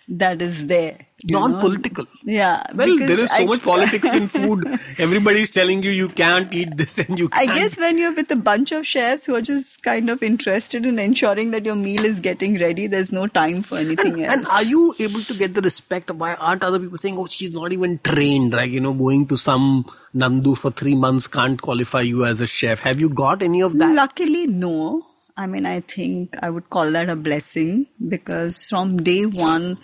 that is there. Know. Non-political. Yeah. Well, there is so I- much politics in food. (laughs) Everybody's telling you you can't eat this and you I can't. i guess when you're with a bunch of chefs who are just kind of interested in ensuring that your meal is getting ready, there's no time for anything else. And are you able to get the respect? Why aren't other people saying, "Oh, she's not even trained"? Like you know, going to some Nandu for three months can't qualify you as a chef. Have you got any of that? Luckily, no. I mean, I think I would call that a blessing because from day one,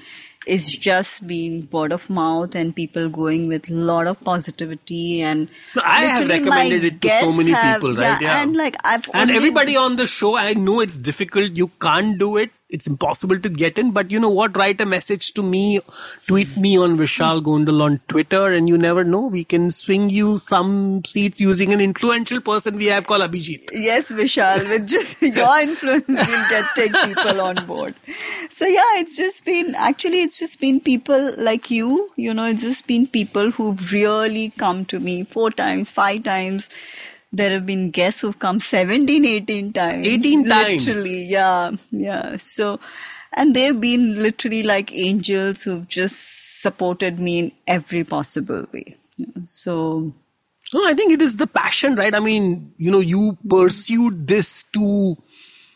it's just been word of mouth and people going with a lot of positivity and No, I have recommended it to so many have- people, right? Yeah. and like I've and everybody on the show, I know it's difficult. You can't do it. It's impossible to get in. But you know what? Write a message to me, tweet me on Vishal Gondal on Twitter, and you never know. We can swing you some seats using an influential person we have called Abhijit. Yes, Vishal, with just (laughs) your influence, you'll get take people on board. So yeah, it's just been actually it's just been people like you, you know, it's just been people who've really come to me four times, five times. There have been guests who've come 17, 18 times. 18 times? Literally, yeah, yeah. So, and they've been literally like angels who've just supported me in every possible way. So, No, I think it is the passion, right? I mean, you know, you pursued this to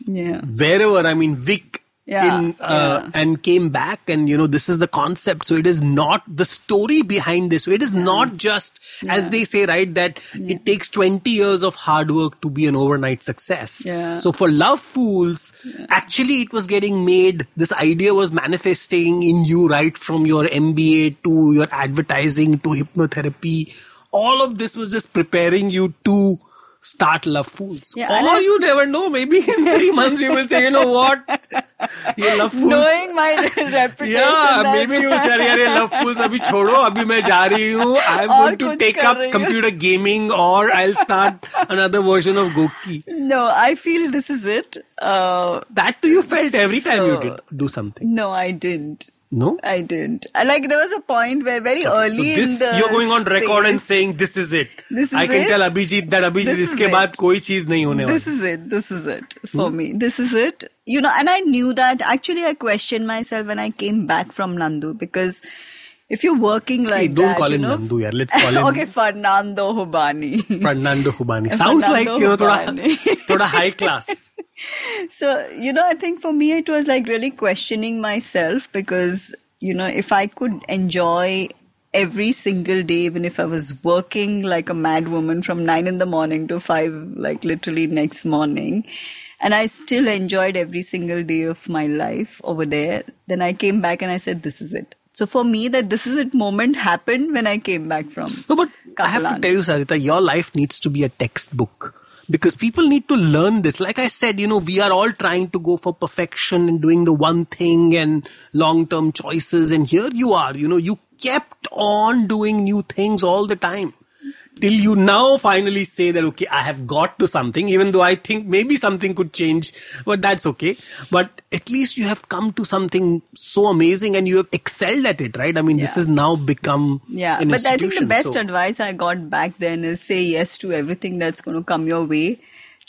yeah. wherever. I mean, Vic Yeah, in uh, yeah. and came back and you know this is the concept. So it is not the story behind this. So it is not just as they say right that it takes 20 years of hard work to be an overnight success. Yeah. so for love fools actually it was getting made this idea was manifesting in you right from your mba to your advertising to hypnotherapy. All of this was just preparing you to start love fools Yeah, and or I- you never know maybe in three months you will say you know what ये love fools Knowing my (laughs) reputation. yeah, that- maybe you say अरे love fools अभी छोड़ो अभी मैं जा रही हूँ I'm और going to कुछ take कर up रही हूँ। computer gaming or I'll start another version of Goki. No, I feel this is it. Uh, That too you felt every time you So- did do something. no, I didn't. No, I didn't. Like there was a point where very okay, early so this, in the you're going on space, record and saying this is it. This is I can it? tell Abhijit that Abhijit this iske baad koi cheez nahi hone This is it. This is it for hmm. me. This is it. You know, and I knew that. Actually, I questioned myself when I came back from Nandu because if you're working like hey, don't that, call him know? Nandu. Let's call (laughs) him. okay, Fernando Jubany. (laughs) Fernando Jubany (laughs) sounds Fernando like you know, thoda, thoda high class. so you know, I think for me it was like really questioning myself because you know if I could enjoy every single day, even if I was working like a mad woman from nine in the morning to five, like literally next morning and I still enjoyed every single day of my life over there. Then I came back and I said, This is it so for me that this is it moment happened when i came back from No, but I have to tell you, Sarita, your life needs to be a textbook because people need to learn this. Like I said, you know, we are all trying to go for perfection and doing the one thing and long term choices. And here you are, you know, you kept on doing new things all the time. Till you now finally say that, okay, I have got to something, even though I think maybe something could change, but that's okay. But at least you have come to something so amazing and you have excelled at it, right? I mean, this Yeah. has now become Yeah, but I think the best so- advice I got back then is say yes to everything that's going to come your way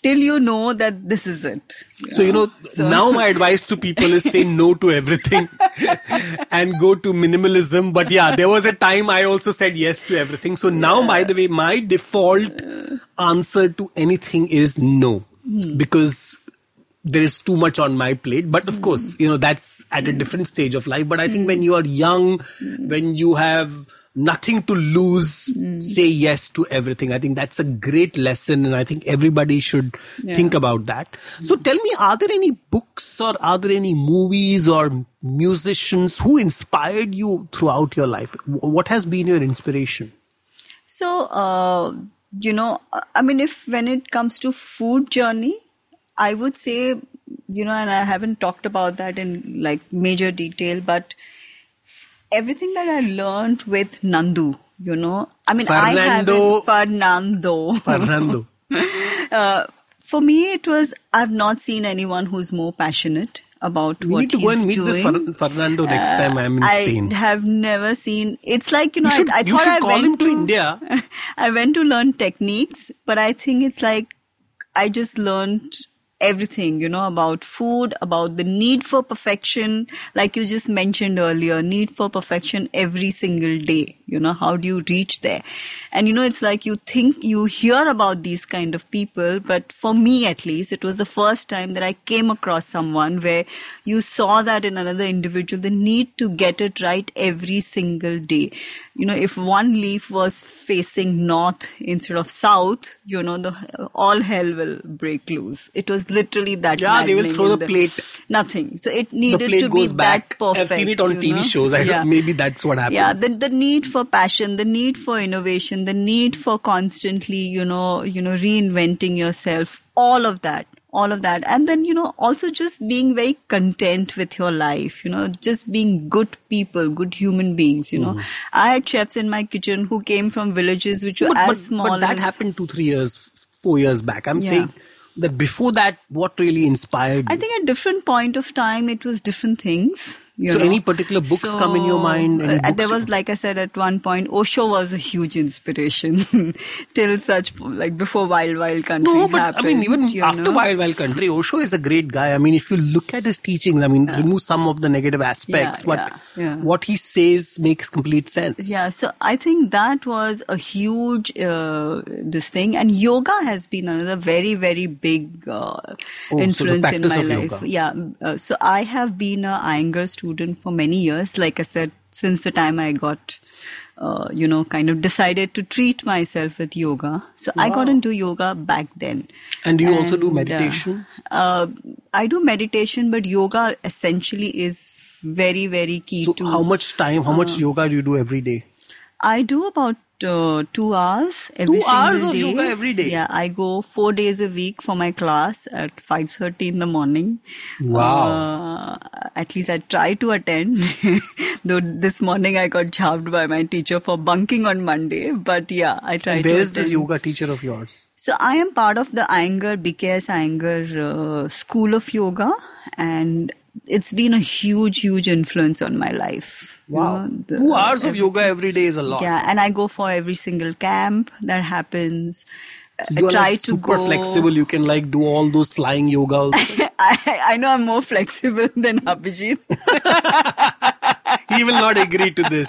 till you know that this is it. So, you know, So- now my advice to people is say no to everything (laughs) and go to minimalism. But yeah, there was a time I also said yes to everything. So now, by the way, my default answer to anything is no Hmm. because there is too much on my plate. But of Hmm. course, you know, that's at a different stage of life. But I think when you are young, Hmm. when you have nothing to lose, say yes to everything. I think that's a great lesson. And I think everybody should Yeah. think about that. So tell me, are there any books or are there any movies or musicians who inspired you throughout your life? What has been your inspiration? So, uh, you know, I mean, if when it comes to food journey, I would say, you know, and I haven't talked about that in like major detail, but everything that I learned with Nandu, you know, I mean, I Fernando- haven't Fernando. Fernando. (laughs) uh, for me, it was I've not seen anyone who's more passionate about We what need to go and meet this doing. Fer- Fernando next Uh, time I'm in I Spain. have never seen. It's like you know. You should- I, I you thought should I call went him to India. (laughs) I went to learn techniques, but I think it's like I just learned everything, you know, about food, about the need for perfection, like you just mentioned earlier, need for perfection every single day. You know, how do you reach there? And you know, it's like you think you hear about these kind of people, but for me at least, it was the first time that I came across someone where you saw that in another individual, the need to get it right every single day. You know, if one leaf was facing north instead of south, you know, the all hell will break loose. It was literally that. Yeah, they will throw in the plate. Nothing. So it the needed to be back. that perfect. I've seen it on TV know? shows. I Yeah. maybe that's what happens. Yeah, the the need for passion, the need for innovation, the need for constantly, you know, you know, reinventing yourself, all of that, all of that, and then you know, also just being very content with your life, you know, just being good people, good human beings. You know, I had chefs in my kitchen who came from villages which were Hmm. but, as but, small but that as happened two, three years, four years back. I'm Yeah. saying that before that, what really inspired you? I think at different point of time it was different things. You So know? any particular books come in your mind? Uh, there was, like I said, at one point, Osho was a huge inspiration (laughs) till such like before Wild Wild Country No, but happened. I mean, even after know? Wild Wild Country, Osho is a great guy. I mean, if you look at his teachings, I mean, remove some of the negative aspects, Yeah, but yeah, yeah. what he says makes complete sense. Yeah, so I think that was a huge uh, this thing, and yoga has been another very very big uh, Oh, so influence in my life. yoga. Yeah, uh, so I have been a Iyengar student for many years. Like I said, since the time I got. Uh, you know, kind of decided to treat myself with yoga. So I got into yoga back then. And do you also do And, uh, meditation? Uh, I do meditation, but yoga essentially is very, very key So to. how much time, how uh, much yoga do you do every day? I do about uh, two hours every Two single hours of day. yoga every day? Yeah, I go four days a week for my class at five thirty in the morning. Wow. Uh, at least I try to attend. (laughs) Though this morning I got chopped by my teacher for bunking on Monday, but yeah, I try. Where to is this yoga teacher of yours? So I am part of the Iyengar, BKS Iyengar uh, School of Yoga, and it's been a huge, huge influence on my life. You know, the- Two hours of yoga every day is a lot. yeah, and I go for every single camp that happens. You I try like to super go. flexible. You can like do all those flying yoga. (laughs) I, I know I'm more flexible than Abhijit, (laughs) he will not agree to this.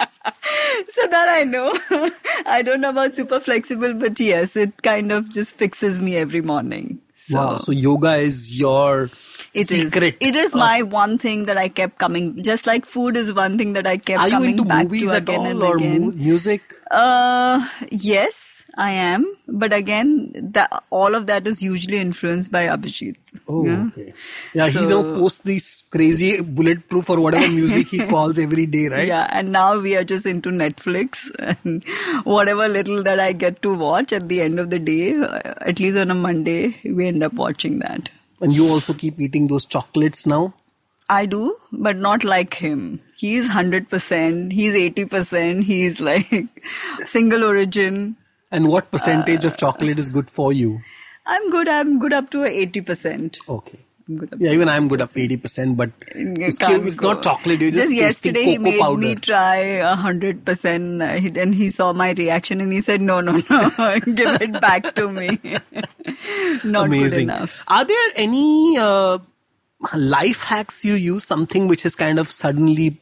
so that I know. (laughs) I don't know about super flexible, but yes, it kind of just fixes me every morning. So wow. So yoga is your it is. secret. It is of- my one thing that I kept coming. Just like food is one thing that I kept Are you coming into back movies to at again all and or again. mu- music? Uh, yes, I am. But again, that all of that is usually influenced by Abhijit. Oh, Yeah. okay. Yeah, he So- now posts these crazy bulletproof or whatever music he (laughs) calls every day, right? Yeah, and now we are just into Netflix and whatever little that I get to watch at the end of the day, uh, at least on a Monday, we end up watching that. And you also keep eating those chocolates now? I do, but not like him. He's 100%, he's 80%, he's like (laughs) single origin. And what percentage Uh, of chocolate is good for you? I'm good, I'm good up to 80%. Okay. Good up Yeah, even I'm good up 80%, but it's, can't it's go. not chocolate. You're just, Just yesterday, he made powder. me try a hundred percent, and he saw my reaction, and he said, "No, no, no, (laughs) give it back to me." (laughs) Not good Amazing. enough. Are there any uh, life hacks you use? Something which has kind of suddenly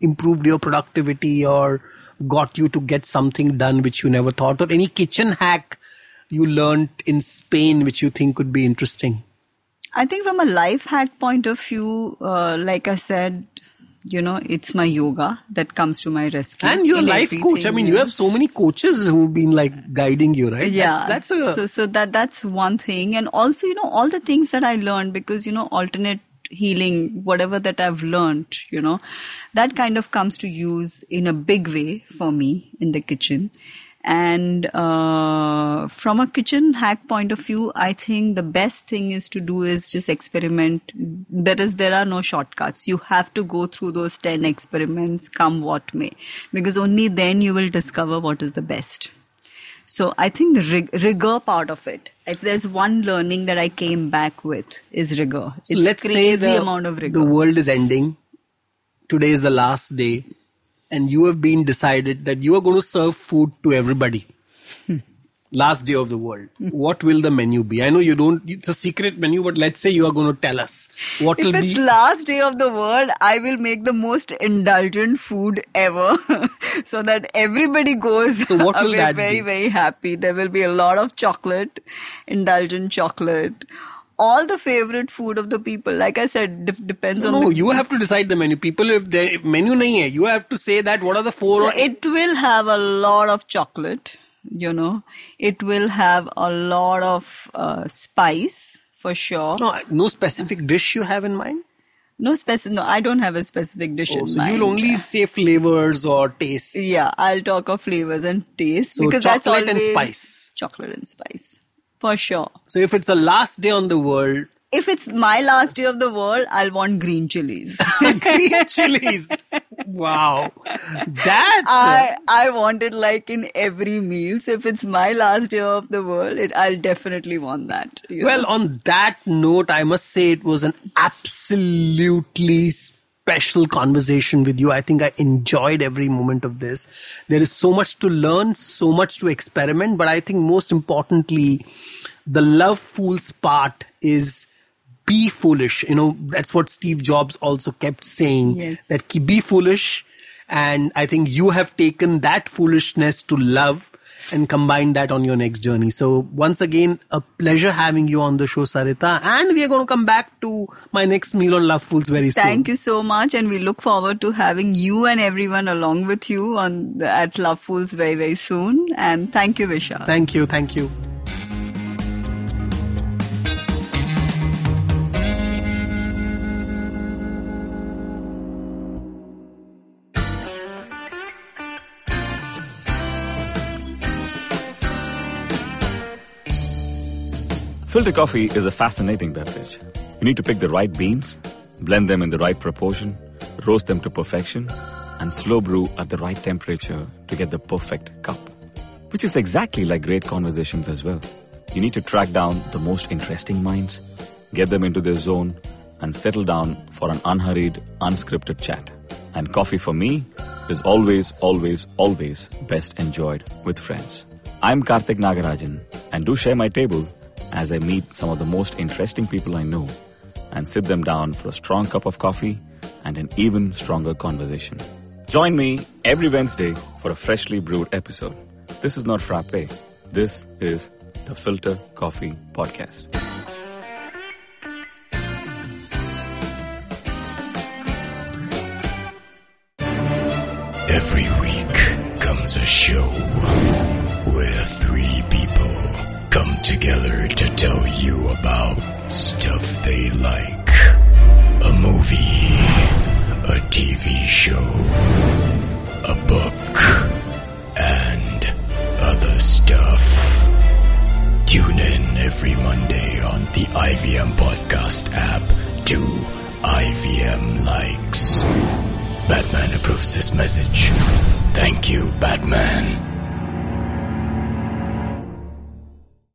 improved your productivity or got you to get something done which you never thought, or any kitchen hack you learned in Spain which you think could be interesting? I think from a life hack point of view, uh, like I said, you know, it's my yoga that comes to my rescue. And you're a life coach. I mean, you have so many coaches who've been like guiding you, right? yeah That's, that's a. so so that that's one thing and also you know all the things that i learned because you know alternate healing whatever that i've learned you know that kind of comes to use in a big way for me in the kitchen and uh, from a kitchen hack point of view i think the best thing is to do is just experiment there is there are no shortcuts you have to go through those 10 experiments come what may because only then you will discover what is the best so I think the rig- rigor part of it. If there's one learning that I came back with is rigor. So it's let's crazy say the, amount of rigor. the world is ending. Today is the last day, and you have been decided that you are going to serve food to everybody. Hmm. last day of the world. Hmm. What will the menu be? I know you don't. It's a secret menu, but let's say you are going to tell us what will be? if will it's be. last day of the world, I will make the most indulgent food ever, (laughs) so that everybody goes So what will away that very be? very happy. There will be a lot of chocolate, indulgent chocolate. All the favorite food of the people, like I said, de- depends on no, the you have to decide the menu. People, if the menu nahi hai, you have to say that what are the four. So or it will have a lot of chocolate, you know. It will have a lot of uh, spice for sure. no, no specific dish you have in mind. No specific. No, I don't have a specific dish Oh, in so mind. you'll only say flavors or tastes. Yeah, I'll talk of flavors and taste So because that's chocolate and always spice. Chocolate and spice, for sure. So if it's the last day on the world, If it's my last day of the world, I'll want green chilies. (laughs) green chilies. Wow, that's uh, I I want it like in every meal. So if it's my last day of the world, it I'll definitely want that. well. know. On that note, I must say it was an absolutely special conversation with you. I think I enjoyed every moment of this. There is so much to learn, so much to experiment, but I think most importantly, the love fools part is be foolish. You know, that's what Steve Jobs also kept saying. Yes. That be foolish. And I think you have taken that foolishness to love and combine that on your next journey. So once again, a pleasure having you on the show, Sarita. And we are going to come back to my next meal on Love Fools very soon. Thank you so much, and we look forward to having you and everyone along with you on the, at Love Fools very very soon. And thank you, Vishal. Thank you. Thank you. Filter coffee is a fascinating beverage. You need to pick the right beans, blend them in the right proportion, roast them to perfection, and slow brew at the right temperature to get the perfect cup. Which is exactly like great conversations as well. You need to track down the most interesting minds, get them into their zone, and settle down for an unhurried, unscripted chat. And coffee for me is always, always, always best enjoyed with friends. I'm Karthik Nagarajan, and do share my table as I meet some of the most interesting people I know and sit them down for a strong cup of coffee and an even stronger conversation. Join me every Wednesday for a freshly brewed episode. This is not Frappe. This is the Filter Coffee Podcast. Every week comes a show together to tell you about stuff they like. A movie, a TV show, a book, and other stuff. Tune in every Monday on the IVM Podcast app to IVM Likes. Batman approves this message. Thank you, Batman.